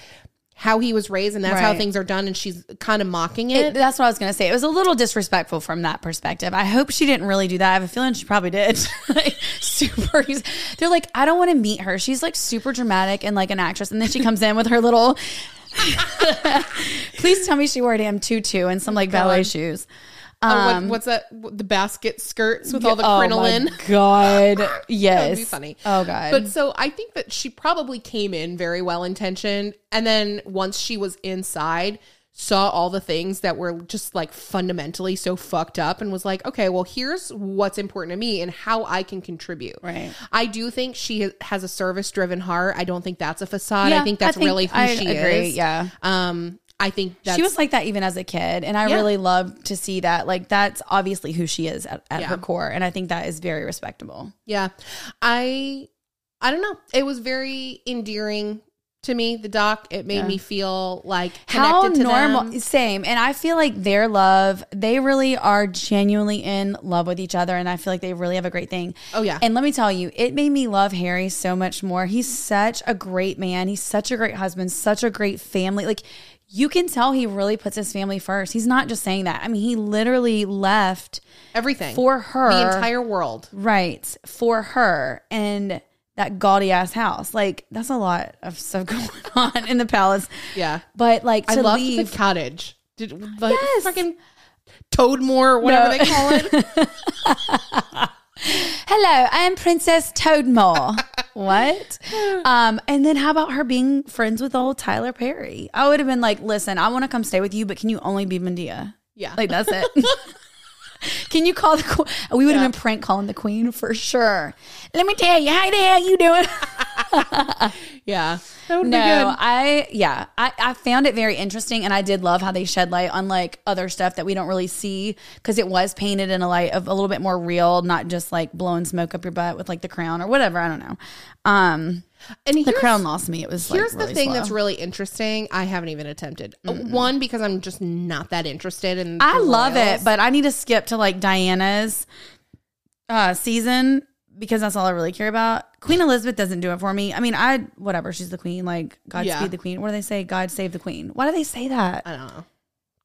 how he was raised and that's how things are done and she's kind of mocking It, it. that's what I was going to say. It was a little disrespectful from that perspective. I hope she didn't really do that. I have a feeling she probably did. like, super. They're like, I don't want to meet her. She's like super dramatic and like an actress. And then she comes in with her little. Please tell me she wore a damn tutu and some like oh ballet shoes. Oh, what- what's that? The basket skirts with all the Um, Oh crinoline. my god! Yes, be funny. Oh god! But so I think that she probably came in very well intentioned. And then once she was inside, saw all the things that were just like fundamentally so fucked up and was like, okay, well, here's what's important to me and how I can contribute. Right. I do think she has a service driven heart. I don't think that's a facade. Yeah, I think that's really who I she agree, is. Yeah. Um, I think that's, she was like that even as a kid and i Yeah. really love to see that like that's obviously who she is at, at Yeah. her core and i think that is very respectable Yeah. I I don't know. It was very endearing to me, the doc. It made me feel like how to normal them. same and i feel like their love they really are genuinely in love with each other and i feel like they really have a great thing Oh, yeah. and let me tell you it made me love harry so much more he's such a great man he's such a great husband such a great family like you can tell he really puts his family first he's not just saying that i mean he literally left Everything. for her the entire world. Right. For her and that gaudy ass house. Like, that's a lot of stuff going on in the palace. Yeah. But like I loved leave. the cottage. Did like Yes. fucking Toadmore, whatever No. they call it. Hello, I am Princess Toadmore. what? Um, and then how about her being friends with old Tyler Perry? I would have been like, listen, I want to come stay with you, but can you only be Madea? Yeah. Like that's it. Can you call the queen? We would have been prank calling the queen for sure. Let me tell you, how the hell you doing? yeah. No. I yeah, I, I found it very interesting, and I did love how they shed light on like other stuff that we don't really see because it was painted in a light of a little bit more real, not just like blowing smoke up your butt with like the crown or whatever. I don't know. Um, And the crown lost me. It was like Here's the thing slow. that's really interesting. I haven't even attempted. Uh, One because I'm just not that interested in. I love royals. it, but I need to skip to like Diana's uh season because that's all I really care about. Queen Elizabeth doesn't do it for me. I mean, I whatever, she's the queen. Like Godspeed Yeah. the queen. What do they say? God save the queen. Why do they say that? I don't know.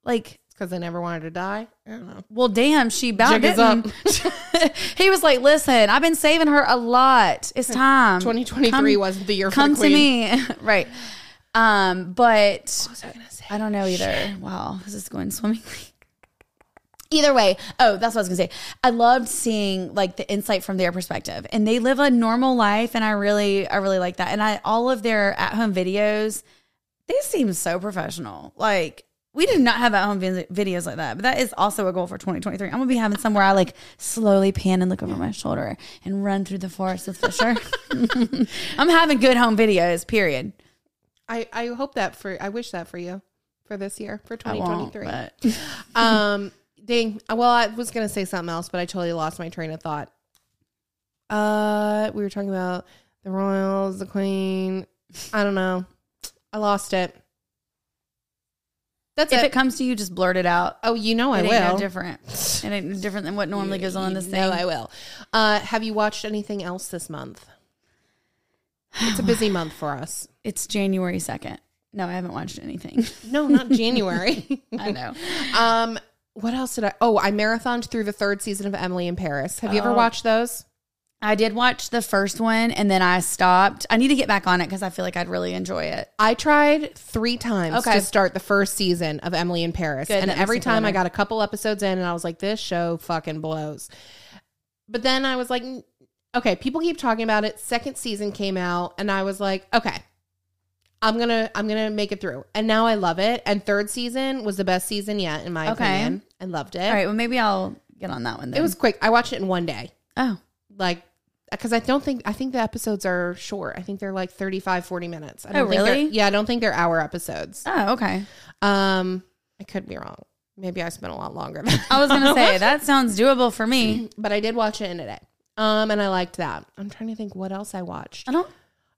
Like Because I never wanted to die. I don't know. Well, damn, she about Jig is didn't. he was like, "Listen, I've been saving her a lot. It's time. 2023 Come- wasn't the year for Come the queen. to me, right?" Um, but I? I don't know either. Wow, this is going swimmingly. Either way, oh, that's what I was gonna say. I loved seeing like the insight from their perspective, and they live a normal life, and I really, I really like that. And I all of their at home videos, they seem so professional. Like we do not have at home videos like that, but that is also a goal for 2023. I'm gonna be having somewhere I like slowly pan and look over my shoulder and run through the forest with Fisher. I'm having good home videos. Period. I, I hope that for I wish that for you for this year for I won't, 2023. but um dang. Well, I was gonna say something else, but I totally lost my train of thought. Uh we were talking about the royals, the queen. I don't know. I lost it. That's if it. it comes to you, just blurt it out. oh, you know I it ain't will. no different. It ain't no different than what normally goes on in this thing. know I will. Uh, have you watched anything else this month? It's a busy month for us. It's January second. No, I haven't watched anything. No, not January. I know. um, what else did I? Oh, I marathoned through the third season of Emily in Paris. Have you ever Oh. watched those? I did watch the first one and then I stopped. I need to get back on it because I feel like I'd really enjoy it. I tried three times Okay. to start the first season of Emily in Paris, Good, and that makes every me feel time I better. got a couple episodes in, and I was like, "This show fucking blows." But then I was like, "Mm, "Okay, people keep talking about it." Second season came out, and I was like, "Okay, I'm gonna I'm gonna make it through." And now I love it. And third season was the best season yet, in my Okay. opinion. I loved it. All right. Well, maybe I'll get on that one then. It was quick. I watched it in one day, oh, like. Because I don't think I think the episodes are short. I think they're like 35, 40 minutes. I Oh, don't think they're- really? Yeah, I don't think they're hour episodes. oh, okay. Um, I could be wrong. Maybe I spent a lot longer than I was gonna say that sounds doable for me. but I did watch it in a day. Um, and I liked that. I'm trying to think what else I watched. I don't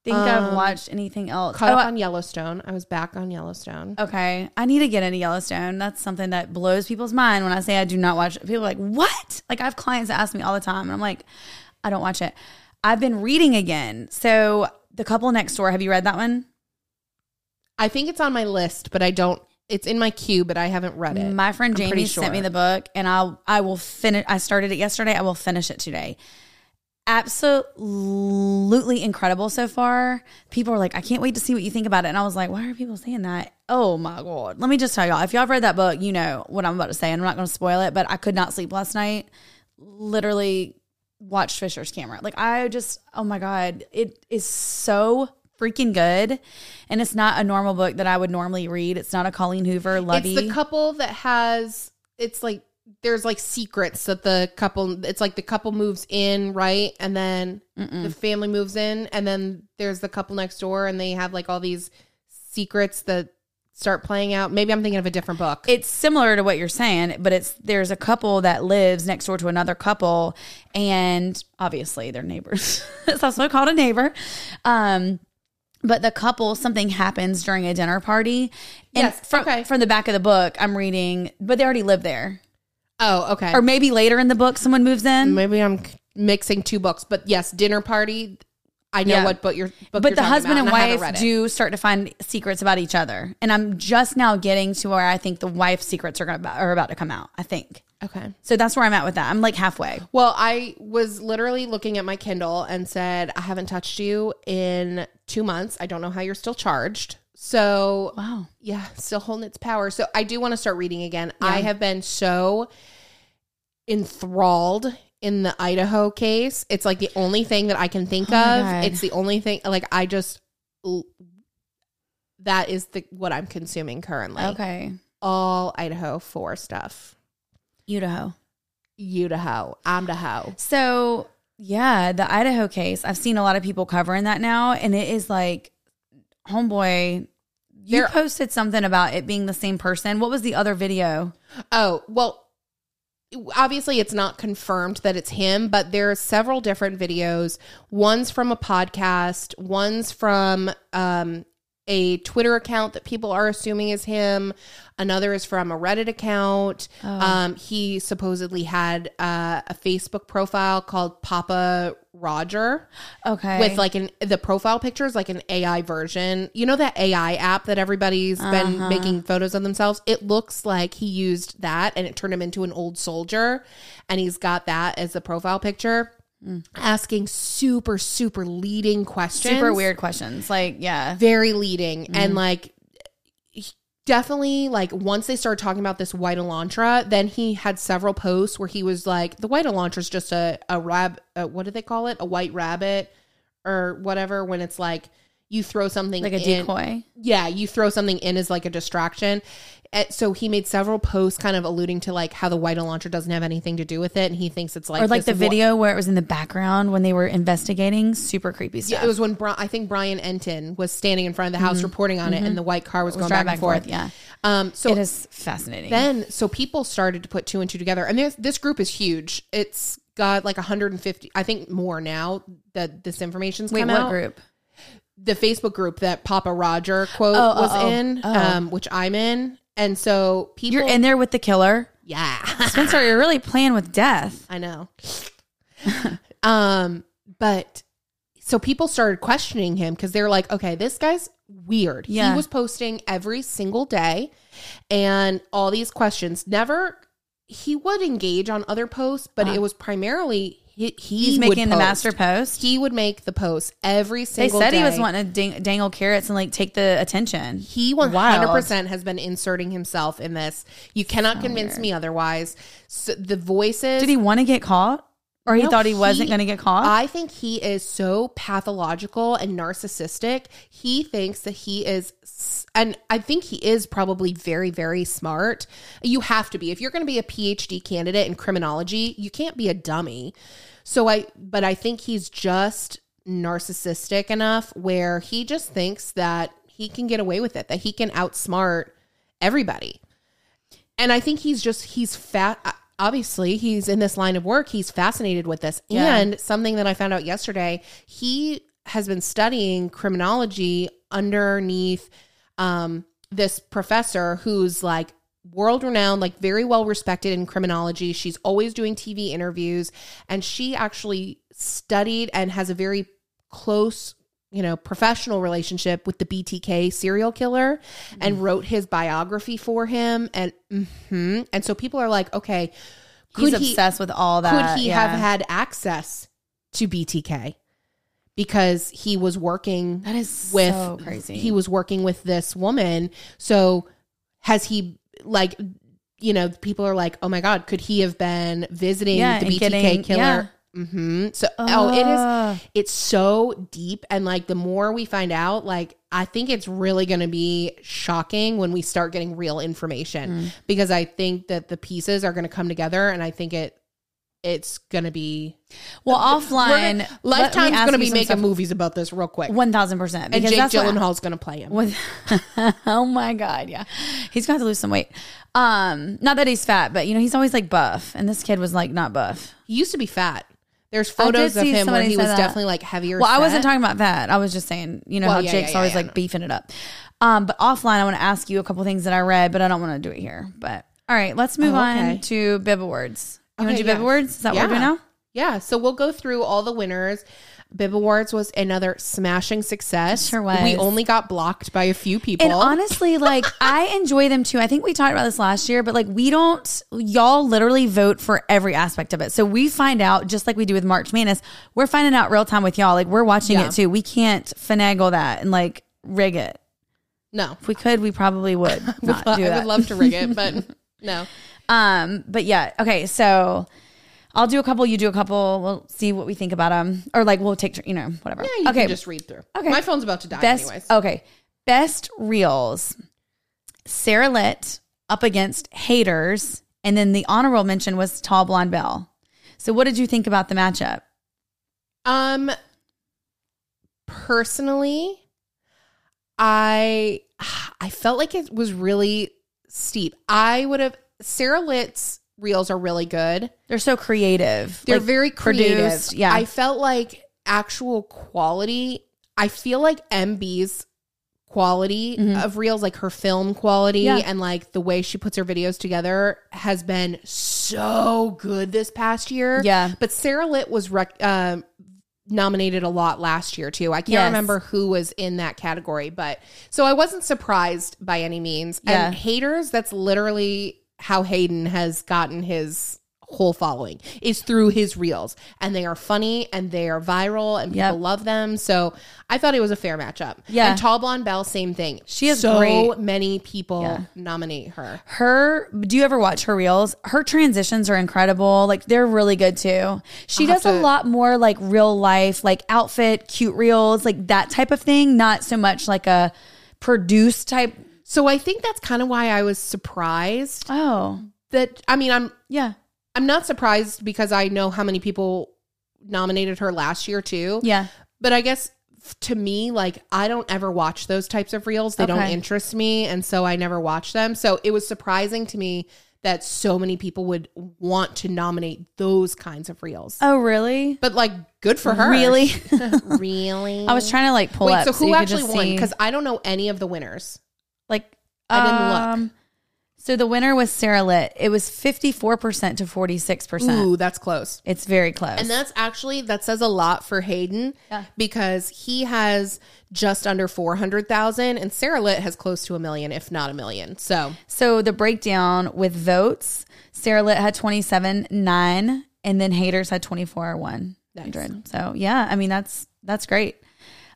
think I've Um, watched anything else. Caught Oh, up on Yellowstone. I was back on Yellowstone. Okay, I need to get into Yellowstone. That's something that blows people's mind when I say I do not watch. People are like, "What?" Like I have clients that ask me all the time, and I'm like, "I don't watch it." I've been reading again. So the couple next door. Have you read that one? I think it's on my list, but I don't. It's in my queue, but I haven't read it. My friend Jamie sent me the book, and I'll I will finish. I started it yesterday. I will finish it today. Absolutely incredible so far. People are like, I can't wait to see what you think about it. And I was like, why are people saying that? Oh my god! Let me just tell y'all. If y'all have read that book, you know what I'm about to say. And I'm not going to spoil it, but I could not sleep last night. Literally watched Fisher's camera. Like I just, oh my god, it is so freaking good. And it's not a normal book that I would normally read. It's not a Colleen Hoover lovey. It's the couple that has. It's like there's like secrets that the couple. It's like the couple moves in right, and then the family moves in, and then there's the couple next door, and they have like all these secrets that start playing out. Maybe I'm thinking of a different book. it's similar to what you're saying, but it's there's a couple that lives next door to another couple, and obviously they're neighbors. it's also called a neighbor. Um, but the couple, something happens during a dinner party. And Yes, from, okay. from the back of the book, I'm reading, but they already live there. oh, okay. Or maybe later in the book, someone moves in. Maybe I'm mixing two books, but yes, dinner party. I know Yeah. what book you're. Book but you're the husband and I wife do start to find secrets about each other, and I'm just now getting to where I think the wife's secrets are gonna are about to come out. I think Okay. so. That's where I'm at with that. I'm like halfway. Well, I was literally looking at my Kindle and said, I haven't touched you in two months. I don't know how you're still charged. So, Wow. yeah, still holding its power. So, I do want to start reading again. I have been so enthralled in the Idaho case. It's like the only thing that I can think Oh of. God. It's the only thing, like, I just, that is the what I'm consuming currently. Okay. All Idaho 4 stuff. Idaho. Idaho. Idaho. So yeah, the Idaho case. I've seen a lot of people covering that now, and it is like, homeboy, you posted something about it being the same person. What was the other video? Oh, well, obviously it's not confirmed that it's him, but there are several different videos. One's from a podcast, one's from um, a Twitter account that people are assuming is him. Another is from a Reddit account. Um, he supposedly had uh, a Facebook profile called Papa Roger Okay, with like an the profile picture is like an AI version. You know that AI app that everybody's been Uh-huh. making photos of themselves? It looks like he used that and it turned him into an old soldier and he's got that as the profile picture. Asking super, super leading questions. super weird questions. Like, yeah, Very leading. Mm-hmm. And like definitely like once they started talking about this white elantra, then he had several posts where he was like, the white elantra is just a, a rab, uh what do they call it? A white rabbit or whatever when it's like you throw something like a in- decoy. yeah, you throw something in as like a distraction. Uh, So he made several posts kind of alluding to like how the white elantra doesn't have anything to do with it. And he thinks it's like, or like the video where it was in the background when they were investigating. Super creepy stuff. Yeah, it was when Bri- I think Brian Entin was standing in front of the house reporting on it, and the white car was, going back driving and forth. Yeah, Um. So it is fascinating. then, so people started to put two and two together, and this this group is huge. It's got like 150, I think more now that this information's Wait, come what out. group? The Facebook group that Papa Roger quote Oh, oh, was oh. in, Oh. um, which I'm in, and so people, You're in there with the killer, yeah. Spencer. You're really playing with death. I know. um, but so people started questioning him because they're like, okay, this guy's weird. Yeah. He was posting every single day and all these questions. Never he would engage on other posts, but it was primarily he, he. He's would making the post. master post. He would make the post every single. Day. They said he was wanting to dang- dangle carrots and like take the attention. He 100% has been inserting himself in this. You cannot convince me otherwise. So the voices Did he want to get caught, or he No, thought he, wasn't going to get caught? I think he is so pathological and narcissistic. He thinks that he is, and I think he is probably very, very smart. You have to be. If you're going to be a PhD candidate in criminology, you can't be a dummy. So I, but I think he's just narcissistic enough where he just thinks that he can get away with it, that he can outsmart everybody and I think he's just he's fat. Obviously, he's in this line of work. He's fascinated with this. Yeah. And something that I found out yesterday, he has been studying criminology underneath um, this professor who's like world renowned, like very well respected in criminology. She's always doing TV interviews, and she actually studied and has a very close you know, professional relationship with the BTK serial killer and wrote his biography for him. And, mhm. and so people are like, okay, He's could he- obsessed with all that. could he yeah. have had access to BTK because he was working That is with so crazy. he was working with this woman so has he like you know people are like oh my god could he have been visiting Yeah, the BTK getting- killer? Hmm so oh it is it's so deep. And like the more we find out like i think it's really going to be shocking when we start getting real information. Mm. because i think that the pieces are going to come together and i think it it's going to be Well, offline, gonna- lifetime's going to be making movies. movies about this real quick One thousand percent. and Because jake gyllenhaal's going to play him With, oh my god, yeah, he's got to lose some weight. Um, not that he's fat, but you know he's always like buff, and this kid was like not buff. he used to be fat there's photos of him where somebody he was that. definitely like heavier Well, I wasn't talking about that. I was just saying, you know Well, how yeah, Jake's yeah, always yeah, like beefing it up. Um, but offline, I want to ask you a couple things that I read, but I don't want to do it here. But all right, let's move Oh, okay. on to Bib Awards. You want to do Bib. Awards? Is that what we're doing Yeah. now? Yeah, so we'll go through all the winners. Bib Awards was another smashing success. Sure was. We only got blocked by a few people. And honestly, like I enjoy them too. I think we talked about this last year, but like we don't, y'all literally vote for every aspect of it. So we find out, just like we do with March Madness, we're finding out real time with y'all. Like we're watching Yeah. it too. We can't finagle that and like rig it. no, If we could, we probably would not do I would love to rig it, but no. Um, but yeah, okay. So I'll do a couple. You do a couple. We'll see what we think about them, or like we'll take, you know, whatever. Yeah, you okay. can just read through. Okay. My phone's about to die best. anyways. Okay. Best reels. Sarah Litt up against haters, and then the honorable mention was Tall Blonde Belle. So, what did you think about the matchup? Um personally, I I felt like it was really steep. I would have Sarah Litt's reels are really good. They're so creative. They're Like, very creative. produced, yeah. I felt like actual quality. I feel like MB's quality of reels, like her film quality Mm-hmm. Yeah. and like the way she puts her videos together, has been so good this past year. Yeah. But Sarah Litt was rec- um nominated a lot last year too. I can't Yes. remember who was in that category, but so I wasn't surprised by any means. Yeah. And haters, that's literally how Hayden has gotten his whole following is through his reels and they are funny and they are viral and people Yep. love them so i thought it was a fair matchup Yeah. and tall blonde belle same thing She is so great. many people Yeah. nominate her Her, do you ever watch her reels? Her transitions are incredible. Like they're really good too. She I'll does have a lot more like real life, like outfit, cute reels, like that type of thing. Not so much like a produced type. So i think that's kind of why i was surprised Oh, that i mean i'm yeah. i'm not surprised because i know how many people nominated her last year too Yeah. But I guess to me, like I don't ever watch those types of reels. They don't interest me, and so I never watch them. So it was surprising to me that so many people would want to nominate those kinds of reels. Oh, really? But like, good for her. Really? really? I was trying to like pull Wait, up. so who could actually won? Because I don't know any of the winners. Like I didn't look. look. So the winner was Sarah Lit. It was fifty four percent to forty six percent. Ooh, that's close. It's very close. And that's actually that says a lot for Hayden because he has just under four hundred thousand, and Sarah Lit has close to a million, if not a million. So So the breakdown with votes, Sarah Lit had 27 9 and then haters had 24 100. So yeah, I mean that's that's great.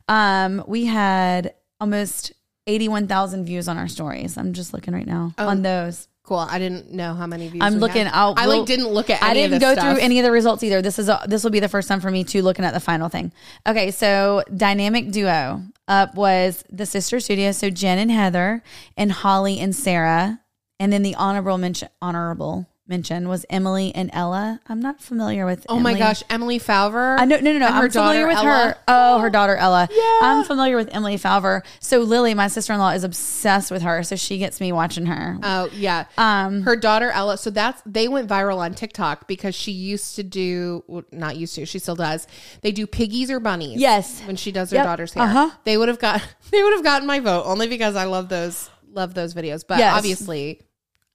Um we had almost 81,000 views on our stories. I'm just looking right now oh. on those. Cool. I didn't know how many views. I'm looking. I'll I like didn't look at. I didn't go stuff. through any of the results either. This is a, this will be the first time for me too looking at the final thing. Okay, so dynamic duo up was the sister studio, so Jen and Heather and Holly and Sarah, and then the honorable mention honorable mention was Emily and Ella. I'm not familiar with. Oh my gosh, Emily Falver. I no, no, no. her I'm familiar with daughter, her. Oh, her daughter Ella. Yeah. I'm familiar with Emily Falver. So Lily, my sister in law, is obsessed with her. So she gets me watching her. Oh yeah. Um, her daughter Ella. So that's they went viral on TikTok because she used to do well, not used to. She still does. They do piggies or bunnies. Yes. When she does her Yep. daughter's hair, Uh-huh. they would have got they would have gotten my vote only because I love those love those videos. But Yes. obviously,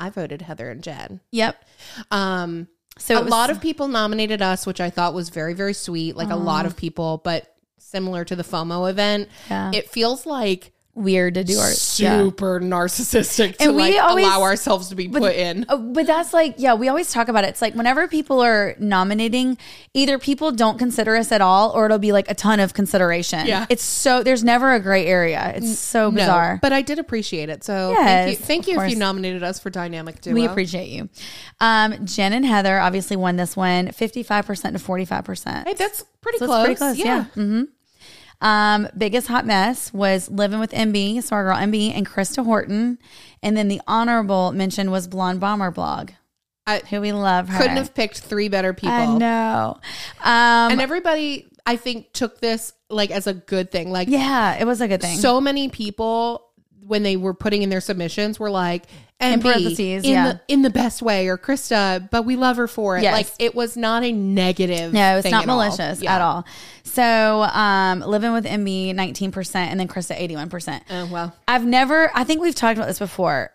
I voted Heather and Jen. Yep. Um, So a was- lot of people nominated us, which I thought was very, very sweet. Like a lot of people, but similar to the FOMO event. Yeah. It feels like Weird to do our yeah. super narcissistic to And we like always- allow ourselves to be put in. Oh, but that's like, yeah, we always talk about it. It's like whenever people are nominating, either people don't consider us at all or it'll be like a ton of consideration. Yeah. It's so, there's never a gray area. It's so bizarre. No, but I did appreciate it. So Yes, thank you. Thank you if you nominated us for Dynamic Duo. we appreciate you. Um, Jen and Heather obviously won this one 55% to 45%. Hey, that's pretty So close. pretty close, yeah. Mhm. Um, biggest hot mess was living with MB, so our girl MB and Krista Horton, and then the honorable mention was Blonde Bomber Blog, I who we love her. couldn't have picked three better people. I know. Um, And everybody, I think, took this like as a good thing. Like, yeah, it was a good thing. so many people when they were putting in their submissions were like, In "MB, parentheses, in yeah. the in the best way, or Krista, but we love her for it. Yes. Like, it was not a negative. no, it's not at all. malicious Yeah. at all. So, um, living with MB, 19%, and then Krista, 81%. Oh well, I've never, I think we've talked about this before.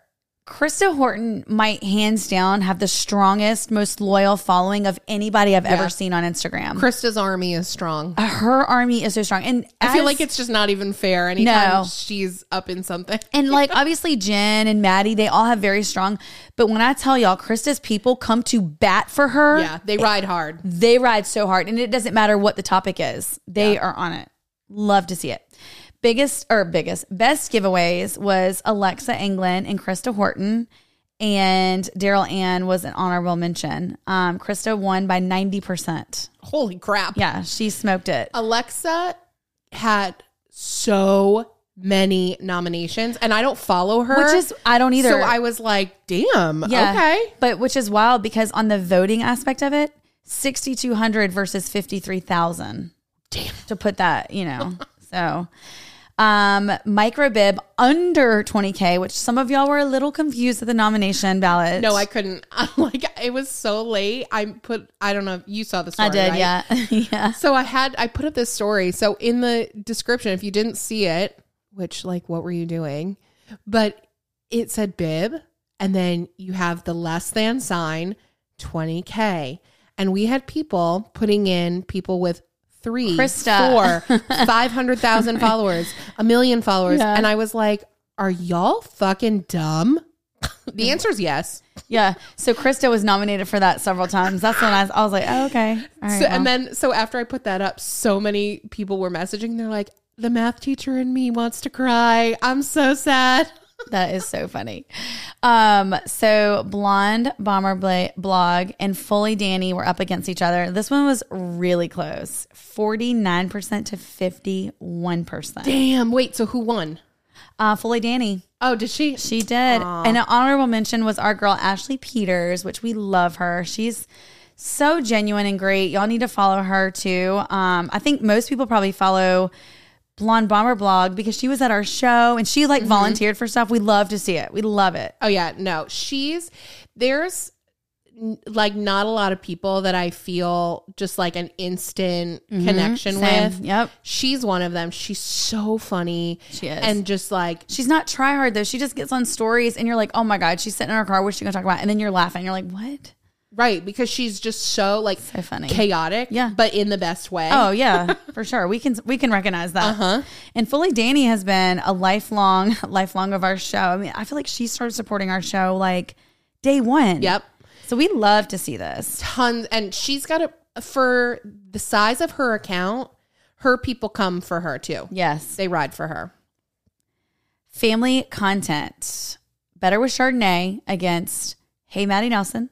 Krista Horton might hands down have the strongest, most loyal following of anybody I've ever seen on Instagram. Krista's army is strong. Uh, her army is so strong. And I feel like it's just not even fair anytime No. she's up in something. And like obviously Jen and Maddie, they all have very strong. But when I tell y'all, Krista's people come to bat for her. Yeah, they ride hard. They ride so hard, and it doesn't matter what the topic is. They are on it. Love to see it. Biggest or biggest best giveaways was Alexa England and Krista Horton, and Daryl Ann was an honorable mention. Um, Krista won by ninety percent. Holy crap. Yeah, she smoked it. Alexa had so many nominations and I don't follow her. Which is I don't either. So I was like, damn. Okay. But which is wild because on the voting aspect of it, 6,200 versus 53,000. Damn. To put that, you know. so, um, microbib under 20K, which some of y'all were a little confused at the nomination ballot. No, I couldn't. I'm like it was so late. I put I don't know if you saw the story. I did, right? yeah. yeah. So I had I put up this story. So in the description, if you didn't see it, which like what were you doing? But it said bib, and then you have the less than sign, 20k, and we had people putting in people with three, Krista. four, five hundred thousand followers, a million followers, Yeah. and I was like, "Are y'all fucking dumb?" the answer is yes. Yeah. So Krista was nominated for that several times. That's when I, I was like, oh, okay. All right. So, well. and then, so after I put that up, so many people were messaging. They're like, the math teacher in me wants to cry. I'm so sad. That is so funny. Um, so Blonde Bomber Bla- blog and Fully Danny were up against each other. This one was really close. 49% to 51%. Damn. Wait, so who won? Uh, Fully Danny. Oh, did she? She did. And an honorable mention was our girl Ashley Peters, which we love her. She's so genuine and great. Y'all need to follow her too. Um, I think most people probably follow Blonde Bomber blog because she was at our show and she like mm-hmm. volunteered for stuff. We love to see it. We love it. Oh, yeah. No, she's, there's like not a lot of people that I feel just like an instant mm-hmm. connection Same. with. Yep. She's one of them. She's so funny. She is. And just like, She's not try hard though. She just gets on stories and you're like, oh my God, she's sitting in her car. What's she gonna talk about? And then you're laughing. You're like, what? Right. Because she's just so like So funny. chaotic. Yeah. But in the best way. Oh yeah, for sure. We can we can recognize that. Uh-huh. And Fully Danny has been a lifelong lifelong of our show. I mean, I feel like she started supporting our show like day one. Yep. So we love to see this. tons and she's got a for the size of her account her people come for her too Yes. they ride for her Family content. Better with Chardonnay against Hey Maddie Nelson.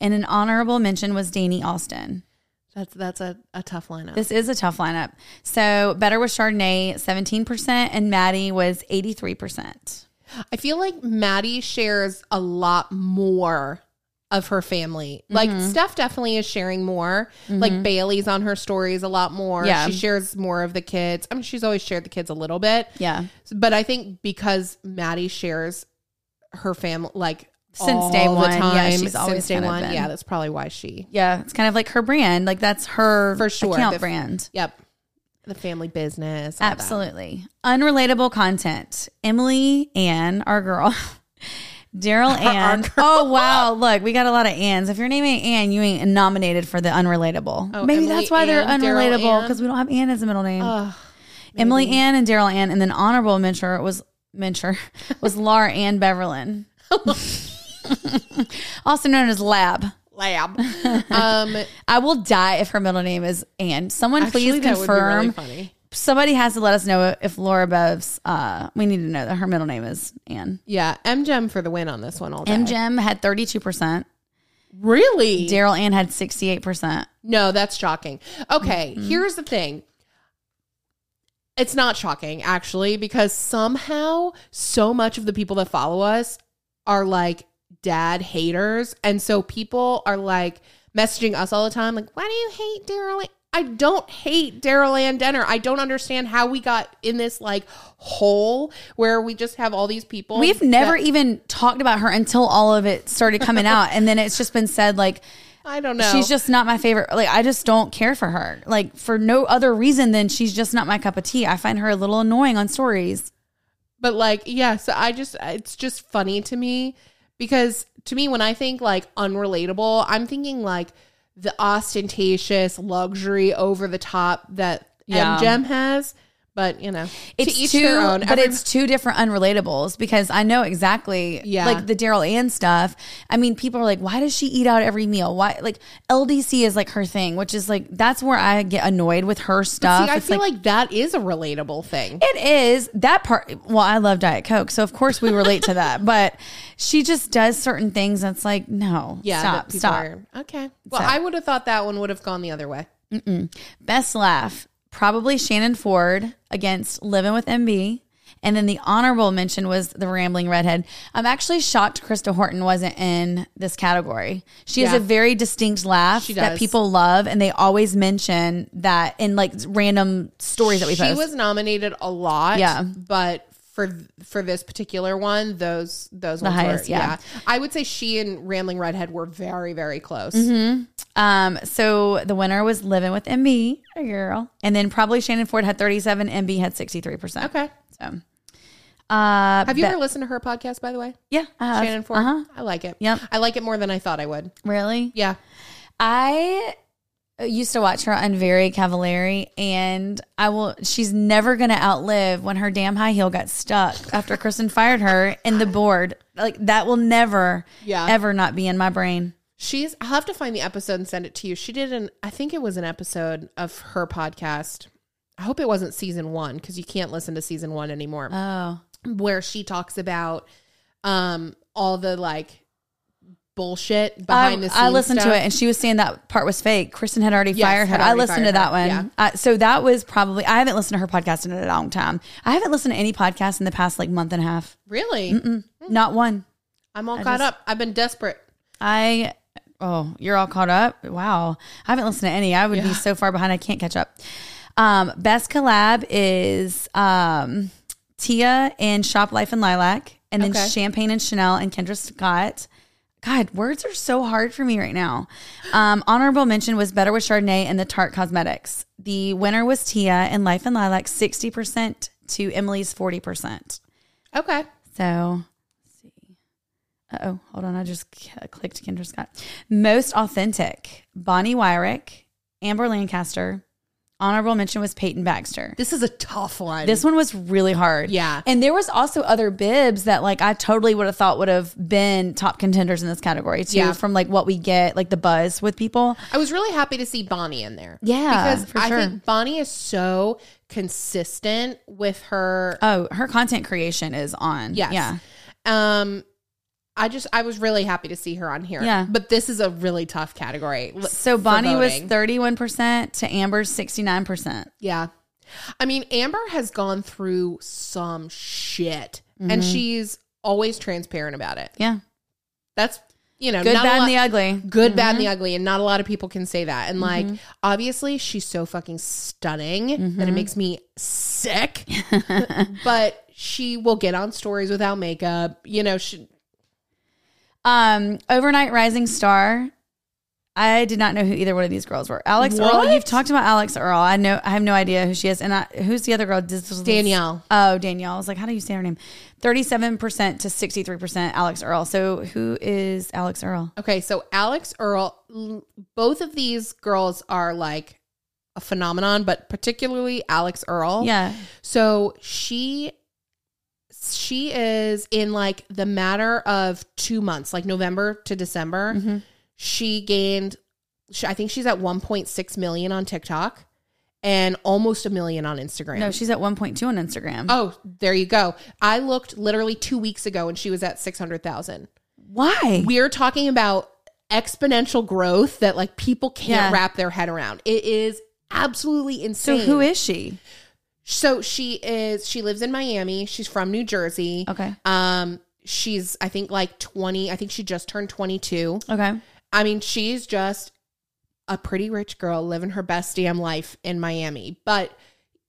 And an honorable mention was Dani Austin. that's that's a, a tough lineup This is a tough lineup. So better with Chardonnay, 17%, and Maddie was 83%. i feel like maddie shares a lot more of her family like Mm-hmm. steph definitely is sharing more like bailey's on her stories a lot more Yeah. she shares more of the kids i mean she's always shared the kids a little bit Yeah. but i think because maddie shares her family like Since day one, yeah, she's always since day one been- yeah that's probably why she Yeah, it's kind of like her brand. Like that's her For sure. account The- brand. Yep. The family business. all that. Absolutely. Unrelatable content. Emily Ann, our girl, Daryl Ann. Oh wow! Look, we got a lot of Anns. If you're naming Ann, you ain't nominated for the unrelatable. Oh, Maybe Emily that's why they're unrelatable because we don't have Ann as a middle name. Emily Ann and Daryl Ann, and then honorable mention was mention was Laura Ann Beverlin, also known as Lab. Lab. Um, I will die if her middle name is Ann. Someone actually, please that would be really confirm. funny. Somebody has to let us know if Laura Bev's. Uh, we need to know that her middle name is Ann. Yeah, MGM for the win on this one all day. MGM had thirty two percent. Really? Daryl Ann had sixty eight percent. No, that's shocking. Okay, Mm-hmm. here's the thing. It's not shocking, actually, because somehow so much of the people that follow us are like dad haters. And so people are like messaging us all the time, like, why do you hate Daryl? I don't hate Daryl Ann Denner. I don't understand how we got in this like hole where we just have all these people. We've never that- even talked about her until all of it started coming out, and then it's just been said like I don't know. she's just not my favorite. Like I just don't care for her. Like for no other reason than she's just not my cup of tea. I find her a little annoying on stories. But like, yeah, so I just it's just funny to me because to me when I think like unrelatable, I'm thinking like the ostentatious luxury over the top that Yeah. MGM has. But you know, It's two, own. but Every- it's two different unrelatables because I know exactly, Yeah. like the Daryl Ann stuff. I mean, people are like, "Why does she eat out every meal? Why?" Like LDC is like her thing, which is like that's where I get annoyed with her stuff. See, I It's feel like, that is a relatable thing. It is that part. Well, I love Diet Coke, so of course we relate to that. But she just does certain things that's like, no, yeah, stop, stop. are- okay. Well, So- I would have thought that one would have gone the other way. Best laugh, probably Shannon Ford against Living with MB. And then the honorable mention was the rambling redhead. I'm actually shocked Krista Horton wasn't in this category. She has Yeah. a very distinct laugh She that does. people love, and they always mention that in like random stories that we she post. was nominated a lot. Yeah. but for for this particular one, those those ones highest, were, yeah. I would say she and Rambling Redhead were very very close. Um, so the winner was Living with MB, a girl, and then probably Shannon Ford had 37, MB had 63 percent. Okay. So, uh, Have you ever listened to her podcast, by the way? Yeah. Shannon Ford. Uh-huh. I like it. Yep. I like it more than I thought I would. Really? Yeah. I used to watch her on Very Cavallari, and I will. She's never to outlive when her damn high heel got stuck after Kristin fired her in the board. Like that will never, Yeah. ever not be in my brain. She's I'll have to find the episode and send it to you. She did an I think it was an episode of her podcast. I hope it wasn't season 1 because you can't listen to season 1 anymore. Oh, where she talks about um all the like bullshit behind I, the scenes. I listened to it, and she was saying that part was fake. Kristin had already Yes, fired her. had I listened to that her, one. yeah. Uh, so that was probably. I haven't listened to her podcast in a long time. I haven't listened to any podcast in the past like month and a half. Really? Not one. I'm all caught just- up. I've been desperate. I oh, you're all caught up. Wow, I haven't listened to any. I would be so far behind. I can't catch up. Um, best collab is um, Tia and Shop Life and Lilac, and then Okay. Champagne and Chanel and Kendra Scott. God, words are so hard for me right now. Um, honorable mention was Better with Chardonnay and the Tarte Cosmetics. The winner was Tia and Life and Lilac, sixty percent to Emily's forty percent. Okay. So, let's see. Uh oh, hold on. I just clicked Kendra Scott. Most authentic Bonnie Wyrick, Amber Lancaster. Honorable mention was Peyton Baxter. This is a tough one. This one was really hard. Yeah. And there was also other bibs that like I totally would have thought would have been top contenders in this category too, Yeah. from like what we get, like the buzz with people. I was really happy to see Bonnie in there. Yeah, Because for I sure. think Bonnie is so consistent with her Oh, her content creation is on. Yes. Yeah. um I just I was really happy to see her on here. Yeah. But this is a really tough category. So Bonnie was 31% to Amber's 69%. Yeah. I mean, Amber has gone through some shit Mm-hmm. and she's always transparent about it. Yeah. That's, you know, Good, not bad, lot- and the ugly. Good, bad, Mm-hmm. and the ugly. And not a lot of people can say that. And like, obviously, she's so fucking stunning that Mm-hmm. it makes me sick. but she will get on stories without makeup. You know, she, Um, overnight rising star. I did not know who either one of these girls were. Alix Earle. You've talked about Alix Earle. I know. I have no idea who she is. And I, who's the other girl? This was- Danielle. Oh, Danielle. I was like, how do you say her name? Thirty-seven percent to sixty-three percent. Alix Earle. So who is Alix Earle? Okay, so Alix Earle, l- both of these girls are like a phenomenon, but particularly Alix Earle. Yeah. So she she is in like the matter of 2 months, like November to December. Mm-hmm. She gained I think she's at 1.6 million on TikTok and almost a million on Instagram. No, she's at one point two on Instagram. Oh, there you go. I looked literally 2 weeks ago and she was at 600,000. Why? we're talking about exponential growth that like people can't Yeah. wrap their head around. It is absolutely insane. so who is she? So she is she lives in Miami. She's from New Jersey. Okay. Um she's I think like 20. I think she just turned 22. Okay. I mean, she's just a pretty rich girl living her best damn life in Miami. But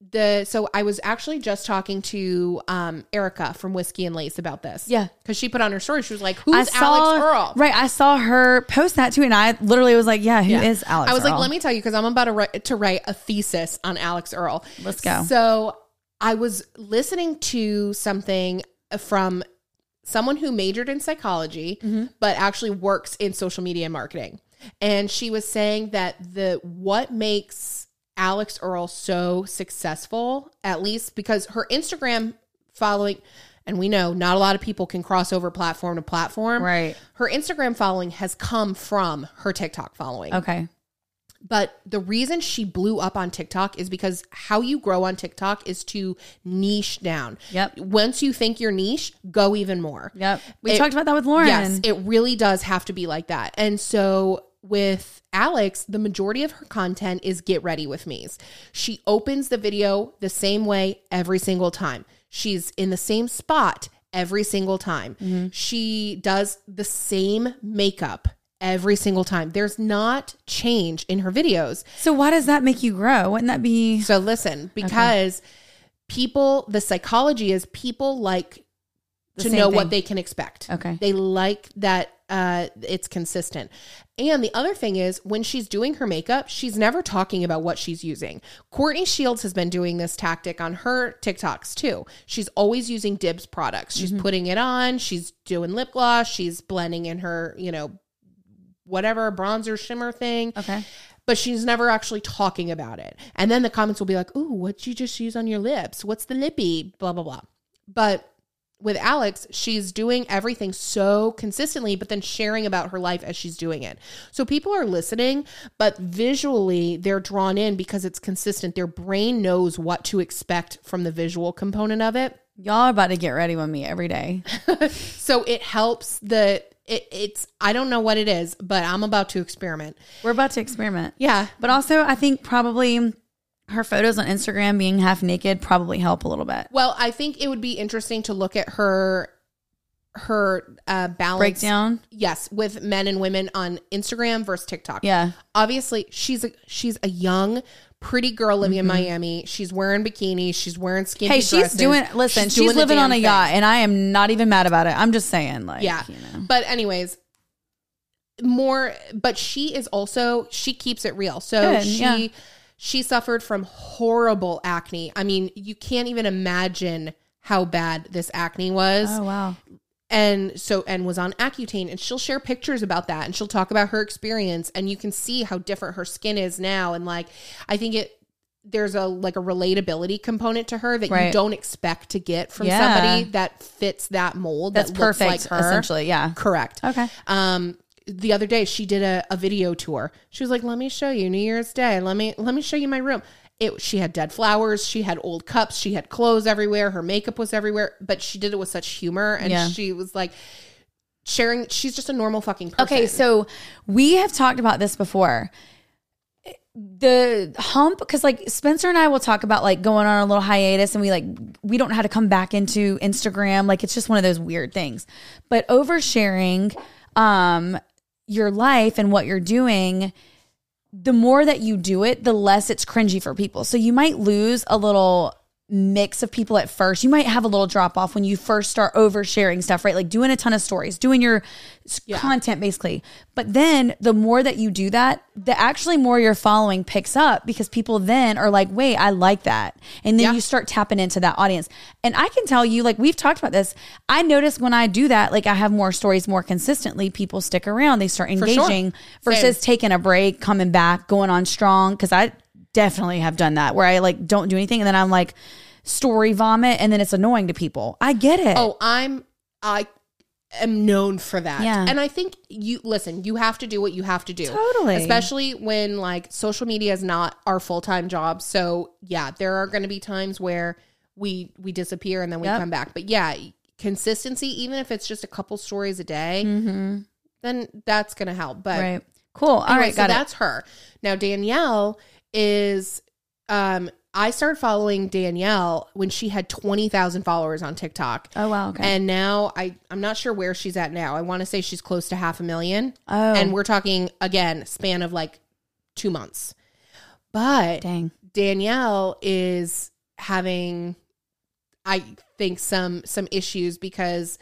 the so I was actually just talking to um Erica from Whiskey and Lace about this. Yeah. Because she put on her story, she was like, Who's saw, Alix Earle? Right. I saw her post that too, and I literally was like, "Yeah, who is Yeah. Alix?" I was like, let me tell you because I'm about to write, to write a thesis on Alix Earle. Let's go. So I was listening to something from someone who majored in psychology, Mm-hmm. but actually works in social media marketing, and she was saying that the what makes Alix Earle so successful, at least because her Instagram following. And we know not a lot of people can cross over platform to platform. Right. Her Instagram following has come from her TikTok following. Okay. But the reason she blew up on TikTok is because how you grow on TikTok is to niche down. Yep. Once you think you're niche, go even more. Yep. We It- talked about that with Lauren. Yes, it really does have to be like that. And so with Alix, the majority of her content is get ready with me's. She opens the video the same way every single time. She's in the same spot every single time. Mm-hmm. She does the same makeup every single time. There's not change in her videos. so why does that make you grow? Wouldn't that be? So listen, because people, the psychology is people like The to know thing. what they can expect. Okay. They like that uh, it's consistent. And the other thing is when she's doing her makeup, she's never talking about what she's using. Courtney Shields has been doing this tactic on her TikToks too. She's always using Dibs products. She's Mm-hmm. putting it on, she's doing lip gloss, she's blending in her, you know, whatever bronzer shimmer thing Okay. but she's never actually talking about it. And then the comments will be like, "Ooh, what'd you just use on your lips? What's the lippy?" Blah blah blah. But with Alix, she's doing everything so consistently, but then sharing about her life as she's doing it. So people are listening, but visually they're drawn in because it's consistent. Their brain knows what to expect from the visual component of it. Y'all are about to get ready with me every day. So it helps the it, it's I don't know what it is, but I'm about to experiment. We're about to experiment. Yeah. But also, I think probably her photos on Instagram being half naked probably help a little bit. Well, I think it would be interesting to look at her her uh balance Breakdown. Yes, with men and women on Instagram versus TikTok. Yeah. Obviously, she's a she's a young pretty girl living in Miami. She's wearing bikinis, she's wearing skinny Mm-hmm. Hey, she's dresses. doing. Listen, she's, doing living on a damn yacht, thing. and I am not even mad about it. I'm just saying, like, Yeah. you know. But anyways, more but she is also she keeps it real. So Good, she yeah. She suffered from horrible acne. I mean, you can't even imagine how bad this acne was. Oh wow. and so and was on accutane and she'll share pictures about that and she'll talk about her experience and you can see how different her skin is now and like i think it there's a like a relatability component to her that you don't expect to get from Yeah. somebody that fits that mold That's that looks perfect. like her Essentially, yeah. correct Okay. um the other day she did a, a video tour. She was like let me show you new year's day. Let me let me show you my room. It she had dead flowers. She had old cups. She had clothes everywhere. Her makeup was everywhere. But she did it with such humor. And Yeah. she was like sharing she's just a normal fucking person. Okay, so we have talked about this before. The hump, because like Spencer and I will talk about like going on a little hiatus and we like, we don't know how to come back into Instagram. Like it's just one of those weird things. But oversharing um, your life and what you're doing, the more that you do it, the less it's cringy for people. So you might lose a little mix of people at first. You might have a little drop off when you first start oversharing stuff, right? Like doing a ton of stories, doing your s- content basically. But then the more that you do that, the actually more your following picks up because people then are like, wait, I like that. And then Yeah. you start tapping into that audience. And I can tell you, like we've talked about this, I notice when I do that, like I have more stories more consistently, people stick around, they start sure. engaging versus taking a break, coming back, going on strong. Cause I definitely have done that where I like don't do anything and then I'm like story vomit and then it's annoying to people. I get it. Oh, I'm I am known for that. Yeah. And I think you listen, you have to do what you have to do. Totally. Especially when like social media is not our full-time job. So, yeah, there are going to be times where we we disappear and then we Yep. come back. But yeah, consistency even if it's just a couple stories a day, then that's going to help. But Mm-hmm. right. Cool. All Anyway, right, got so that's her. Now Danielle is um I started following Danielle when she had 20,000 followers on TikTok. Oh, wow, okay. And now I I'm not sure where she's at now. I want to say she's close to half a million. Oh. And we're talking again span of like 2 months. But Dang. Danielle is having I think some some issues because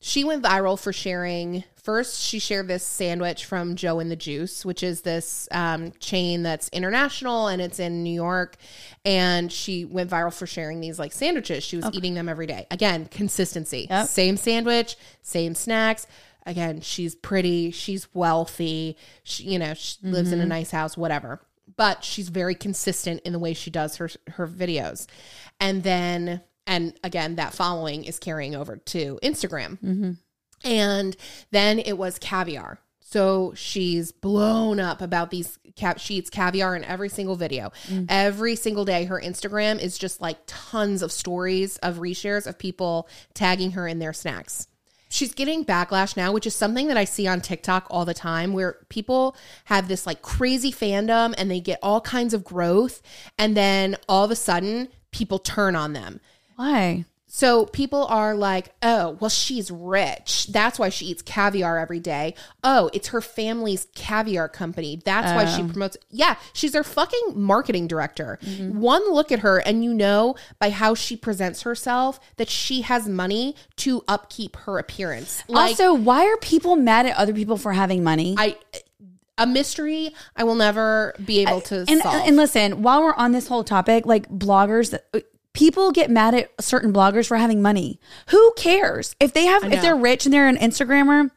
she went viral for sharing first she shared this sandwich from Joe and the Juice, which is this um, chain that's international and it's in New York. And she went viral for sharing these like sandwiches. She was eating them every day. Again, consistency. Yep. Same sandwich, same snacks. Again, she's pretty, she's wealthy, she, you know, she lives in a nice house, whatever. But she's very consistent in the way she does her her videos. And then and again, that following is carrying over to Instagram. And then it was caviar. So she's blown up about these cap sheets, caviar in every single video. Mm. Every single day her Instagram is just like tons of stories of reshares of people tagging her in their snacks. She's getting backlash now, which is something that I see on TikTok all the time where people have this like crazy fandom and they get all kinds of growth and then all of a sudden people turn on them. Why? So people are like, oh, well, she's rich. That's why she eats caviar every day. Oh, it's her family's caviar company. That's why she oh. promotes. Yeah, she's their fucking marketing director. Mm-hmm. One look at her, and you know by how she presents herself that she has money to upkeep her appearance. Like, also, why are people mad at other people for having money? I. A mystery I will never be able uh, to and, uh, solve. and listen, while we're on this whole topic, like bloggers, uh, people get mad at certain bloggers for having money. Who cares if they have if they're rich and they're an Instagrammer?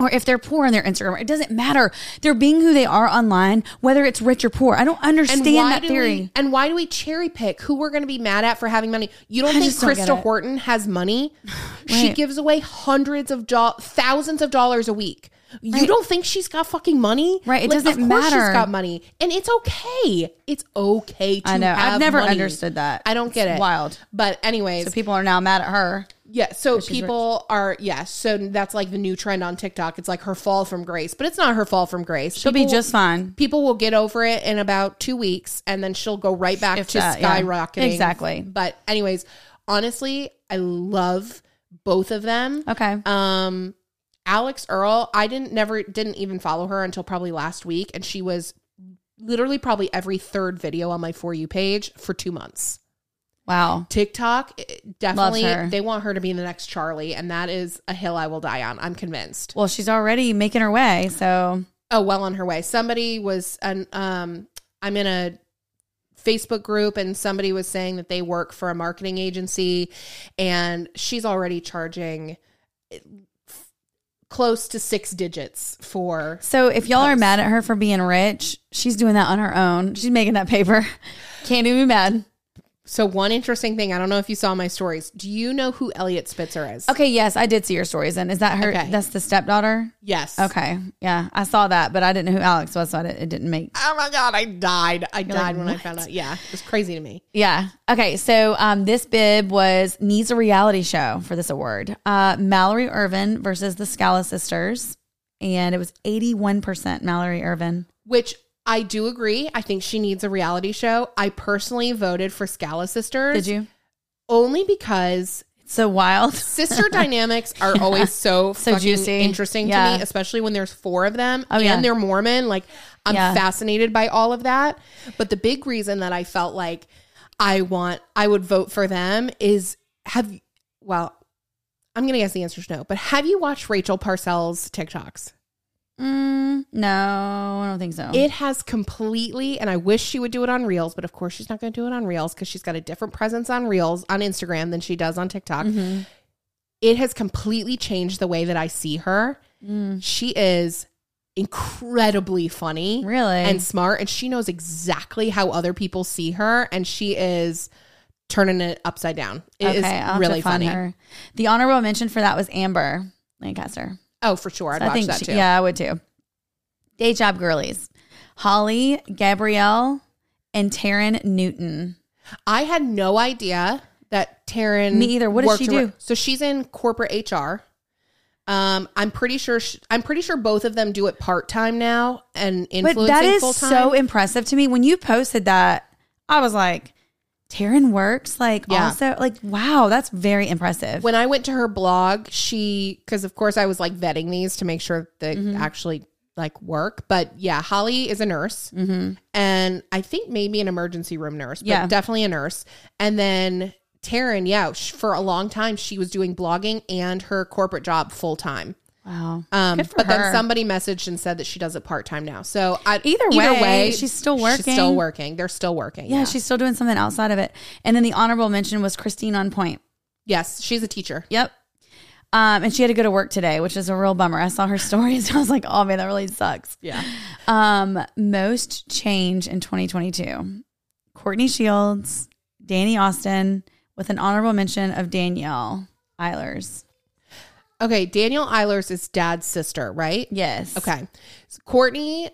Or if they're poor and they're Instagrammer, it doesn't matter. They're being who they are online, whether it's rich or poor. I don't understand that do theory. We, and why do we cherry pick who we're going to be mad at for having money? You don't I think just don't Krista. Horton has money? She gives away hundreds of do- thousands of dollars a week. You don't think she's got fucking money? Right, it Like, doesn't of course matter. She's got money, and it's okay. It's okay to I know. I've never money. understood that. I don't get it. wild. But anyways, So people are now mad at her. yeah, so people are yeah, so that's like the new trend on TikTok. It's like her fall from grace, but it's not her fall from grace. She'll be just fine. people will get over it in about two weeks and then she'll go right back If to that, yeah. skyrocketing. Exactly. But anyways, honestly, I love both of them. Okay. Um Alix Earle, I didn't never didn't even follow her until probably last week and she was literally probably every third video on my for you page for 2 months. Wow. TikTok eh, definitely they want her to be the next Charlie and that is a hill I will die on. I'm convinced. Well, she's already making her way. So oh well on her way somebody was an um i'm in a facebook group and somebody was saying that they work for a marketing agency and she's already charging eh, close to six digits for So if y'all are mad at her for being rich, she's doing that on her own. She's making that paper. Can't even be mad. So one interesting thing i don't know if you saw my stories do you know who eliot spitzer is Okay, yes, I did see your stories. And is that her? Okay. That's the stepdaughter. yes Okay, yeah, I saw that, but I didn't know who Alix was, so I didn't, it didn't make. oh my god i died i died like, when i found out yeah it was crazy to me Yeah. Okay. So um, this bib was needs a reality show for this award. Uh, Mallory Ervin versus the Scala sisters, and it was eighty one percent Mallory Ervin. which I do agree. I think she needs a reality show. I personally voted for Scala Sisters. Did you? Only because It's so wild. sister dynamics are always so, So fucking juicy. interesting Yeah. to me, especially when there's four of them Oh, and yeah. they're Mormon. Like I'm Yeah. fascinated by all of that. But the big reason that I felt like I want, I would vote for them is have, well, I'm going to guess the answer is no, but have you watched Rachel Parcell's TikToks? Mm, no, I don't think so. It has completely, and I wish she would do it on Reels, but of course she's not going to do it on Reels because she's got a different presence on Reels on Instagram than she does on TikTok. Mm-hmm. It has completely changed the way that I see her. Mm. She is incredibly funny really? and smart, and she knows exactly how other people see her, and she is turning it upside down. It is I'll really funny. her. The honorable mention for that was Amber Lancaster. Oh, for sure. I'd I watch think that she- too. yeah, I would too. Day job girlies. Holly, Gabrielle, and Taryn Newton. I had no idea that Taryn. Me either. What does she do? So she's in corporate HR. Um, I'm pretty sure. She, I'm pretty sure both of them do it part time now and influencing But that is full time. so impressive to me. When you posted that, I was like, Taryn works like Yeah. also like wow, that's very impressive. when I went to her blog, she because of course I was like vetting these to make sure they Mm-hmm. actually like work. But yeah, Holly is a nurse, and I think maybe an emergency room nurse. But Mm-hmm. Yeah. definitely a nurse. And then Taryn, yeah, sh- for a long time she was doing blogging and her corporate job full time. Wow. Um, but her. then somebody messaged and said that she does it part time now. So I, Either way, she's still She's working. still working. They're still working. yeah, she's still doing something outside of it. And then the honorable mention was Christine on point. yes, she's a teacher. Yep. Um, and she had to go to work today, which is a real bummer. I saw her stories. I was like, oh man, that really sucks. Yeah. Um, most change in 2022. Courtney Shields, Dani Austin, with an honorable mention of Danielle Eilers. Okay, Danielle Eilers is dad's sister, right? Yes. Okay. So Courtney,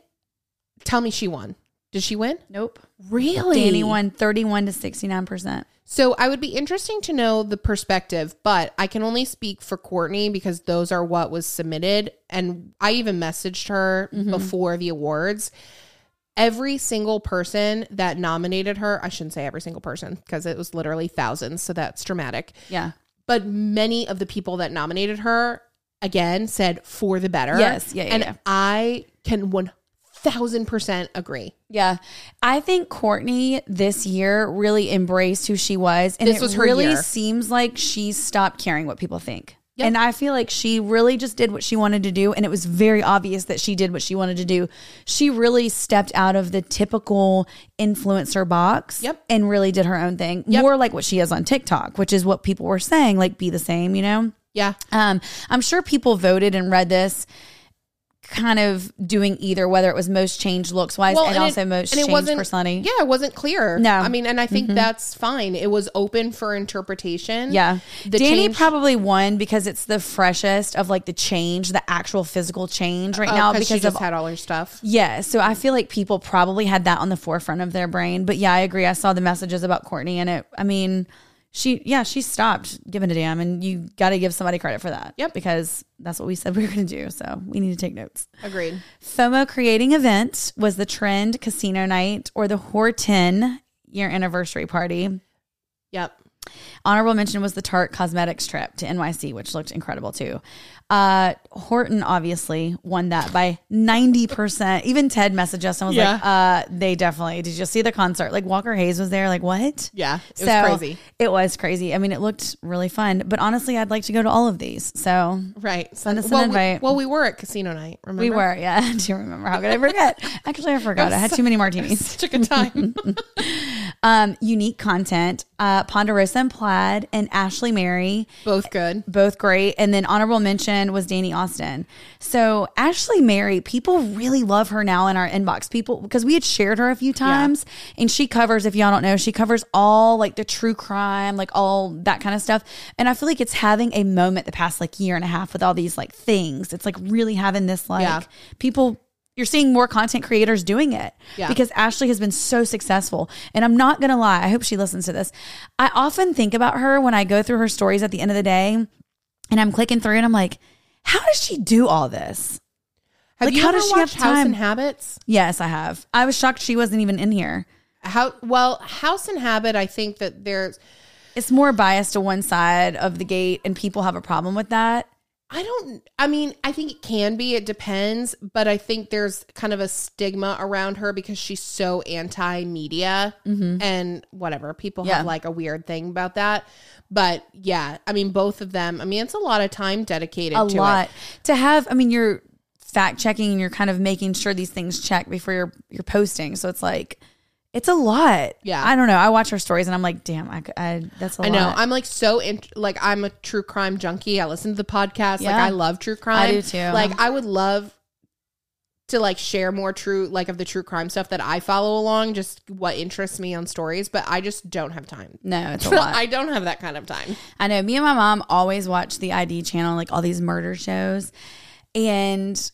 tell me she won. Did she win? Nope. Really? Dani won 31 to 69%. So I would be interesting to know the perspective, but I can only speak for Courtney because those are what was submitted. And I even messaged her mm-hmm. before the awards. Every single person that nominated her, I shouldn't say every single person because it was literally thousands. So that's dramatic. Yeah. But many of the people that nominated her, again, said for the better. Yes. Yeah, yeah, and yeah. I can 1000% agree. Yeah. I think Courtney this year really embraced who she was. And This it was her really year. seems like she stopped caring what people think. Yep. And I feel like she really just did what she wanted to do. And it was very obvious that she did what she wanted to do. She really stepped out of the typical influencer box Yep. and really did her own thing. Yep. More like what she is on TikTok, which is what people were saying, like be the same, you know? Yeah. Um, I'm sure people voted and read this kind of doing either, whether it was most changed looks wise and, it- also most and it personality. Yeah, it wasn't clear. No. Mm-hmm. I mean, and I think that's fine. It was open for interpretation. Yeah. The Dani change- probably won because it's the freshest of like the change, the actual physical change right Oh, now 'cause because she just of had all her stuff. yeah, so I feel like people probably had that on the forefront of their brain. But yeah, I agree. I saw the messages about Courtney and it I mean, she yeah, she stopped giving a damn and you gotta give somebody credit for that. Yep. Because that's what we said we were gonna do. So we need to take notes. Agreed. FOMO creating event was the trend casino night or the Horton year anniversary party. Yep. Honorable mention was the Tarte Cosmetics trip to NYC, which looked incredible too. Uh, Horton obviously won that by 90%. Even Ted messaged us and was like, uh, they definitely, did you see the concert? Like Walker Hayes was there. Like, what? Yeah. It was crazy. It was crazy. I mean, it looked really fun, but honestly, I'd like to go to all of these. So Right. Send us an well, we- invite. well, we were at casino night. Remember? we were, yeah. Do you remember? How could I forget? Actually, I forgot. I had too many martinis. Such a good time. Um, unique content, uh, Ponderosa and Plaid and Ashley Mary. Both good. both great. And then honorable mention was Dani Austin. So Ashley Mary, people really love her now in our inbox. People because we had shared her a few times, and she covers. If y'all don't know, she covers all like the true crime, like all that kind of stuff. And I feel like it's having a moment the past like year and a half with all these like things. It's like really having this like Yeah. people. You're seeing more content creators doing it Yeah. because Ashley has been so successful. And I'm not going to lie, I hope she listens to this. I often think about her when I go through her stories at the end of the day and I'm clicking through and I'm like, how does she do all this? Have Like, you how ever does she have watched House and Habits? Yes, I have. I was shocked she wasn't even in here. How well House and Habit? I think that there's It's more biased to one side of the gate and people have a problem with that. I don't I mean, I think it can be, it depends, but I think there's kind of a stigma around her because she's so anti-media and whatever. People Mm-hmm. Yeah. have like a weird thing about that. But yeah, I mean both of them. I mean, it's a lot of time dedicated a to lot it. to have. I mean, you're fact checking and you're kind of making sure these things check before you're you're posting. So it's like it's a lot. Yeah. I don't know. I watch her stories and I'm like, damn, I, I that's a I lot. I know. I'm like so in, like I'm a true crime junkie. I listen to the podcast. Like I love true crime. I do too. Like I would love to like share more true like of the true crime stuff that I follow along, just what interests me on stories, but I just don't have time. no, it's a lot. I don't have that kind of time. I know. Me and my mom always watch the ID channel, like all these murder shows. And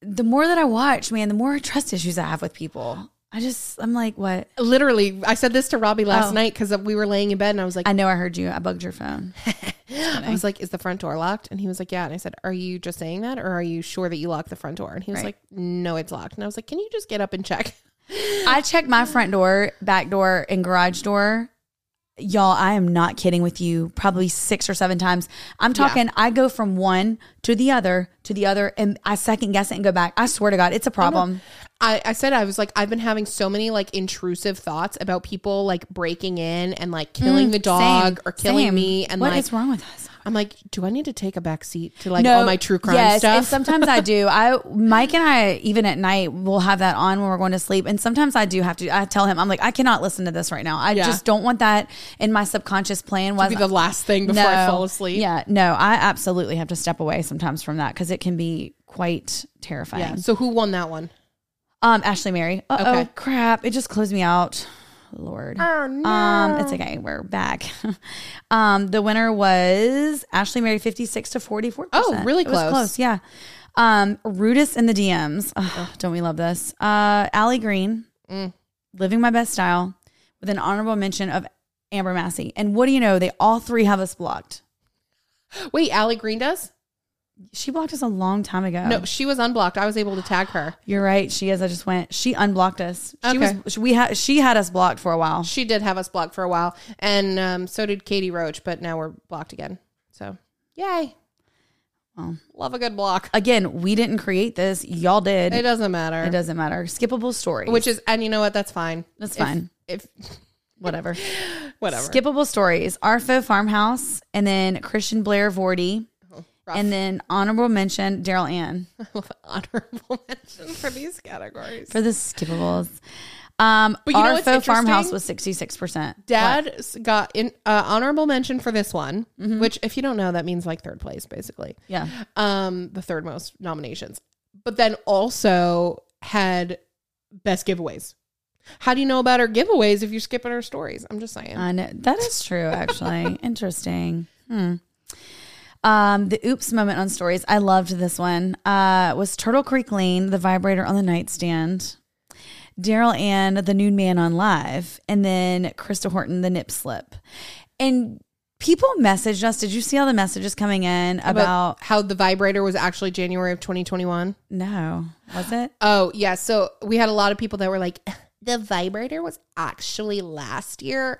the more that I watch, man, the more trust issues I have with people. I just, I'm like, what? Literally, I said this to Robbie last Oh. night because we were laying in bed and I was like, I know I heard you. I bugged your phone. I was like, is the front door locked? And he was like, yeah. And I said, are you just saying that or are you sure that you locked the front door? And he was Right. like, no, it's locked. And I was like, can you just get up and check? I check my front door, back door, and garage door. Y'all, I am not kidding with you. Probably six or seven times. I'm talking, I go from one to the other to the other, and I second guess it and go back. I swear to God, it's a problem. I, I said I was like I've been having so many like intrusive thoughts about people like breaking in and like killing the dog Mm, Same, or killing same. me and What like is wrong with us? I'm like do I need to take a back seat to like all my true crime yes, stuff? And sometimes I do. I Mike and I even at night we'll have that on when we're going to sleep. And sometimes I do have to. I tell him I'm like I cannot listen to this right now. I Yeah. just don't want that in my subconscious plan. Was be the last thing before I fall asleep. Yeah, no, I absolutely have to step away sometimes from that because it can be quite terrifying. yeah. So who won that one? Um, Ashley Mary. Oh, Okay. crap! It just closed me out. Lord. Oh no. Um, it's okay. We're back. um, the winner was Ashley Mary, fifty-six to forty-four. Oh, really It was close. close. Yeah. Um, Rudis in the DMs. Ugh, don't we love this? Uh, Allie Green, Mm. living my best style, with an honorable mention of Amber Massey. And what do you know? They all three have us blocked. Wait, Allie Green does? She blocked us a long time ago. No, she was unblocked. I was able to tag her. You're right. She is. I just went. She unblocked us. She Okay. was. We had. She had us blocked for a while. She did have us blocked for a while, and um, so did Katie Roach, but now we're blocked again. So yay! Well. Love a good block. Again, we didn't create this. Y'all did. It doesn't matter. It doesn't matter. Skippable story. Which is, and you know what? That's fine. That's If- fine. If whatever. whatever. Skippable stories. Our Faux Farmhouse, and then Christian Blair Vorty, rough. and then honorable mention Daryl Ann honorable mention for these categories. for the skippables. Um, But you know what's Farmhouse was sixty six percent. Dad s- got in uh, honorable mention for this one, Mm-hmm. which if you don't know, that means like third place, basically. Yeah. Um, the third most nominations, but then also had best giveaways. How do you know about her giveaways if you're skipping her stories? I'm just saying. I know that is true. Actually, interesting. Hmm. Um, the oops moment on stories. I loved this one. Uh, was Turtle Creek Lane, the vibrator on the nightstand. Daryl Ann, the nude man on live, and then Krista Horton, the nip slip. And people messaged us. Did you see all the messages coming in about? how the vibrator was actually January of 2021. no, was it? Oh, yeah. So we had a lot of people that were like, the vibrator was actually last year.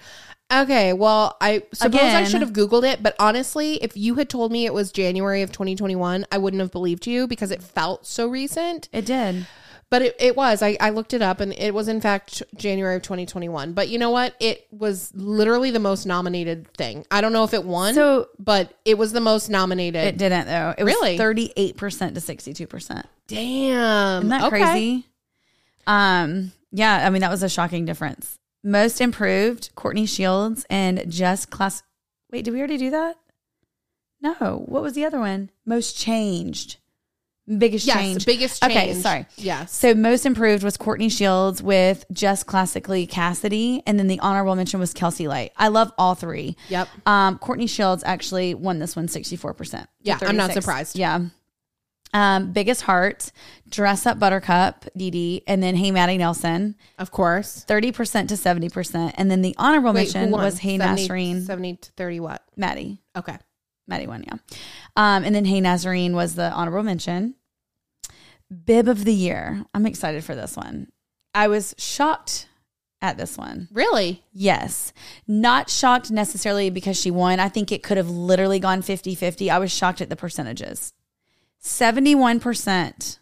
Okay, well, I suppose I should have Googled it, but honestly, if you had told me it was January of 2021, I wouldn't have believed you because it felt so recent. It did. But it, it was. I, I looked it up and it was, in fact, January of 2021. But you know what? It was literally the most nominated thing. I don't know if it won, So- but it was the most nominated. It didn't though. It was Really? thirty eight percent to sixty two percent. Damn. Isn't that Okay. crazy? Um, yeah, I mean that was a shocking difference. Most improved, Courtney Shields and Just Class. Wait, did we already do that? No. What was the other one? Most changed. Biggest Yes, change. biggest change. Okay, sorry. Yes. So most improved was Courtney Shields with Just Classically Cassidy, and then the honorable mention was Kelsey Light. I love all three. Yep. Um, Courtney Shields actually won this one 64%. to Yeah, I'm not surprised. Yeah. Um, biggest heart, dress up Buttercup, Dee Dee, and then Hey Maddie Nelson, Of course. 30% to 70%. And then the honorable Wait, mention was Hey 70 Nazarene, 70 to 30 what? Maddie. Okay. Maddie won, yeah. Um, and then Hey Nazarene was the honorable mention. Bib of the year. I'm excited for this one. I was shocked at this one. Really? Yes. Not shocked necessarily because she won. I think it could have literally gone 50 50. I was shocked at the percentages 71%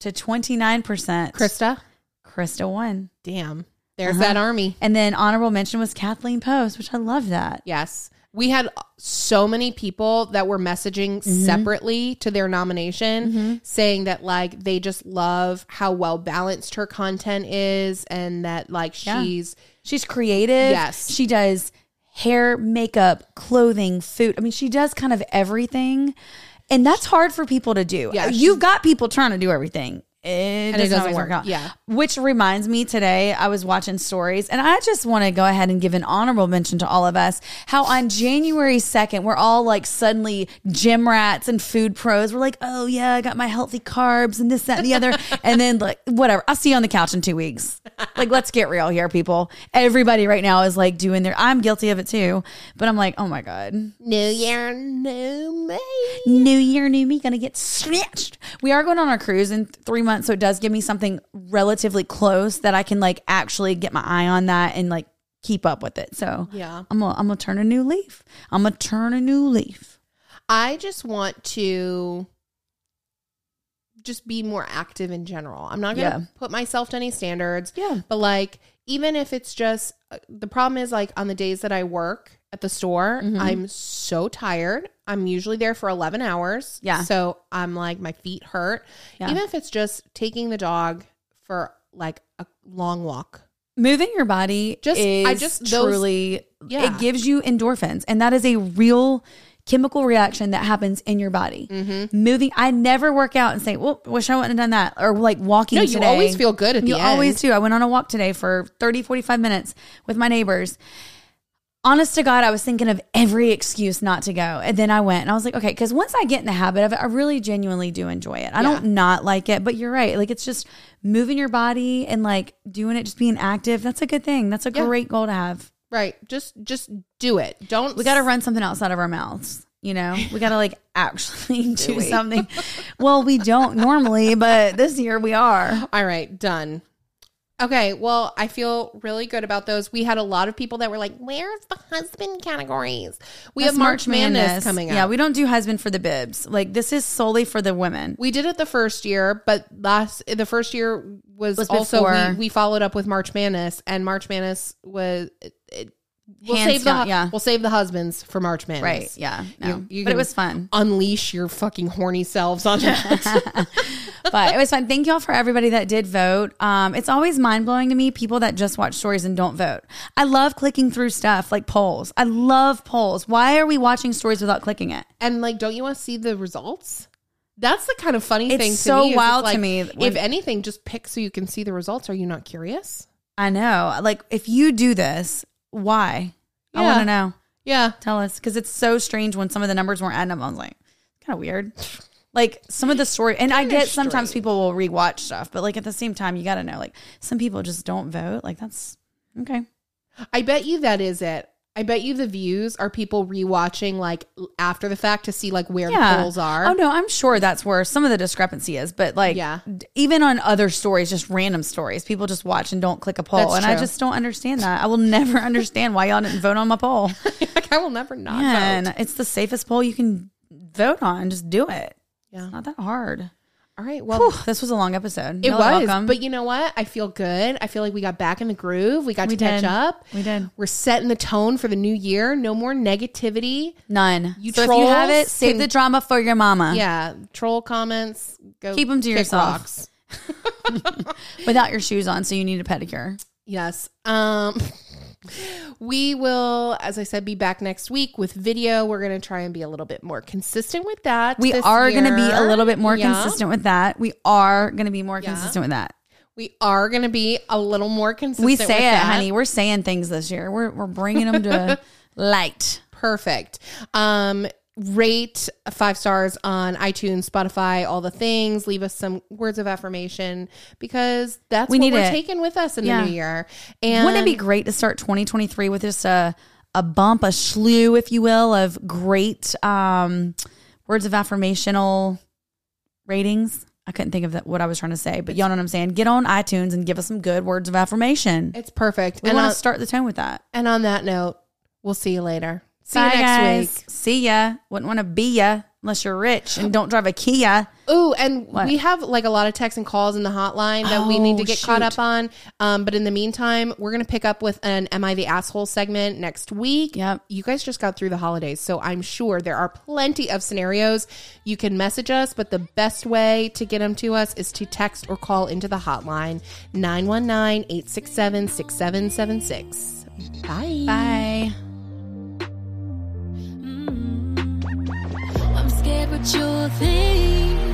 to 29%. Krista? Krista won. Damn. There's Uh-huh. that army. And then honorable mention was Kathleen Post, which I love that. Yes. We had so many people that were messaging Mm-hmm. separately to their nomination saying that like they just love how well balanced her content is and that like Yeah. she's She's creative. Yes. She does hair, makeup, clothing, food. I mean, she does kind of everything. And that's hard for people to do. Yeah, You've got people trying to do everything. It doesn't, it doesn't work. work. out. Yeah. Which reminds me today, I was watching stories and I just want to go ahead and give an honorable mention to all of us how on January 2nd, we're all like suddenly gym rats and food pros. We're like, oh yeah, I got my healthy carbs and this, that, and the other. and then like, whatever, I'll see you on the couch in two weeks. Like, let's get real here, people. Everybody right now is like doing their, I'm guilty of it too, but I'm like, oh my God. new year, new me. New year, new me, gonna get snatched. We are going on our cruise in three months, so it does give me something relatively close that I can like actually get my eye on that and like keep up with it. So Yeah. I'm gonna I'm gonna turn a new leaf. I'm gonna turn a new leaf. I just want to just be more active in general. I'm not to Yeah. put myself to any standards. Yeah. But like even if it's just uh, the problem is like on the days that I work at the store, Mm-hmm. I'm so tired. I'm usually there for 11 hours. Yeah. So I'm like my feet hurt. Yeah. Even if it's just taking the dog for like a long walk. Moving your body Just- is I just- those- truly Yeah. it gives you endorphins, and that is a real chemical reaction that happens in your body. Mm-hmm. Moving, I never work out and say, "Well, wish I wouldn't have done that," or like walking. No, you today. always feel good at the you end. always do. I went on a walk today for 30, 45 minutes with my neighbors. Honest to God, I was thinking of every excuse not to go. And then I went and I was like, okay, because once I get in the habit of it, I really genuinely do enjoy it. I don't not like it, but you're right. Like it's just moving your body and like doing it, just being active. That's a good thing. That's a Yeah. great goal to have. Right. Just just do it. Don't We got to run something outside of our mouths. You know, we got to like actually do something. well, we don't normally, but this year we are. All right, done. Okay, well, I feel really good about those. We had a lot of people that were like, "Where's the husband categories?" We That's have March Madness, coming up. Yeah, we don't do husband for the bibs. Like this is solely for the women. We did it the first year, but last the first year was, Was also we, we followed up with March Madness, and March Madness was it, we'll Hands save the yeah. we'll save the husbands for March Madness, Right. Yeah. No. You- you but it was fun. Unleash your fucking horny selves on that. But it was fun. Thank y'all for everybody that did vote. Um, it's always mind blowing to me people that just watch stories and don't vote. I love clicking through stuff like polls. I love polls. Why are we watching stories without clicking it? and like, don't you want to see the results? That's the kind of funny It's thing. To so me, wild to like, me If anything, just pick so you can see the results. Are you not curious? I know. Like if you do this, why? I want to know. Yeah. Tell us because it's so strange when some of the numbers weren't adding up. I was like, kind of weird. Like some of the story, and I get sometimes people will rewatch stuff, but like at the same time, you got to know like some people just don't vote. Like that's okay. I bet you that is it. I bet you the views are people rewatching like after the fact to see like where the polls are. Oh no, I'm sure that's where some of the discrepancy is. But like, Yeah. d- even on other stories, just random stories, people just watch and don't click a poll, That's and I just don't understand that. I will never understand why y'all didn't vote on my poll. like I will never not Man, vote. it's the safest poll you can vote on. Just do it. Yeah. Not that hard. All right. Well, Whew, this was a long episode. it are was, welcome. but you know what? I feel good. I feel like we got back in the groove. We got We to catch up. We did. We're setting the tone for the new year. No more negativity. None. You so if you have it, save can- the drama for your mama. Yeah, troll comments. Go keep them to yourself. Without your shoes on, so you need a pedicure. Yes. Um we will as I said be back next week with video. We're going to try and be a little bit more consistent with that. We are going to be a little bit more Yeah. consistent with that. We are going to be more Yeah. consistent with that. We are going to be a little more consistent We with say it, that. honey. We're saying things this year. We're we're bringing them to light. Perfect. Um rate five stars on iTunes, Spotify, all the things. Leave us some words of affirmation because that's We what need we're it. taking with us in Yeah. the new year. And Wouldn't it be great to start 2023 with just a a bump, a slew, if you will, of great um, words of affirmational ratings? I couldn't think of that, what I was trying to say, but y'all know what I'm saying. Get on iTunes and give us some good words of affirmation. It's perfect. we and, want to start the tone with that. and on that note, we'll see you later. See Bye, you next guys. week. See ya. Wouldn't want to be ya unless you're rich and don't drive a Kia. Ooh, and What? we have like a lot of texts and calls in the hotline that we need to Oh, get caught shoot. up on. Um, but in the meantime, we're gonna pick up with an "Am I the Asshole" segment next week. Yep. You guys just got through the holidays, so I'm sure there are plenty of scenarios you can message us. But the best way to get them to us is to text or call into the hotline 919-867-6776. Bye. Bye. Your you think.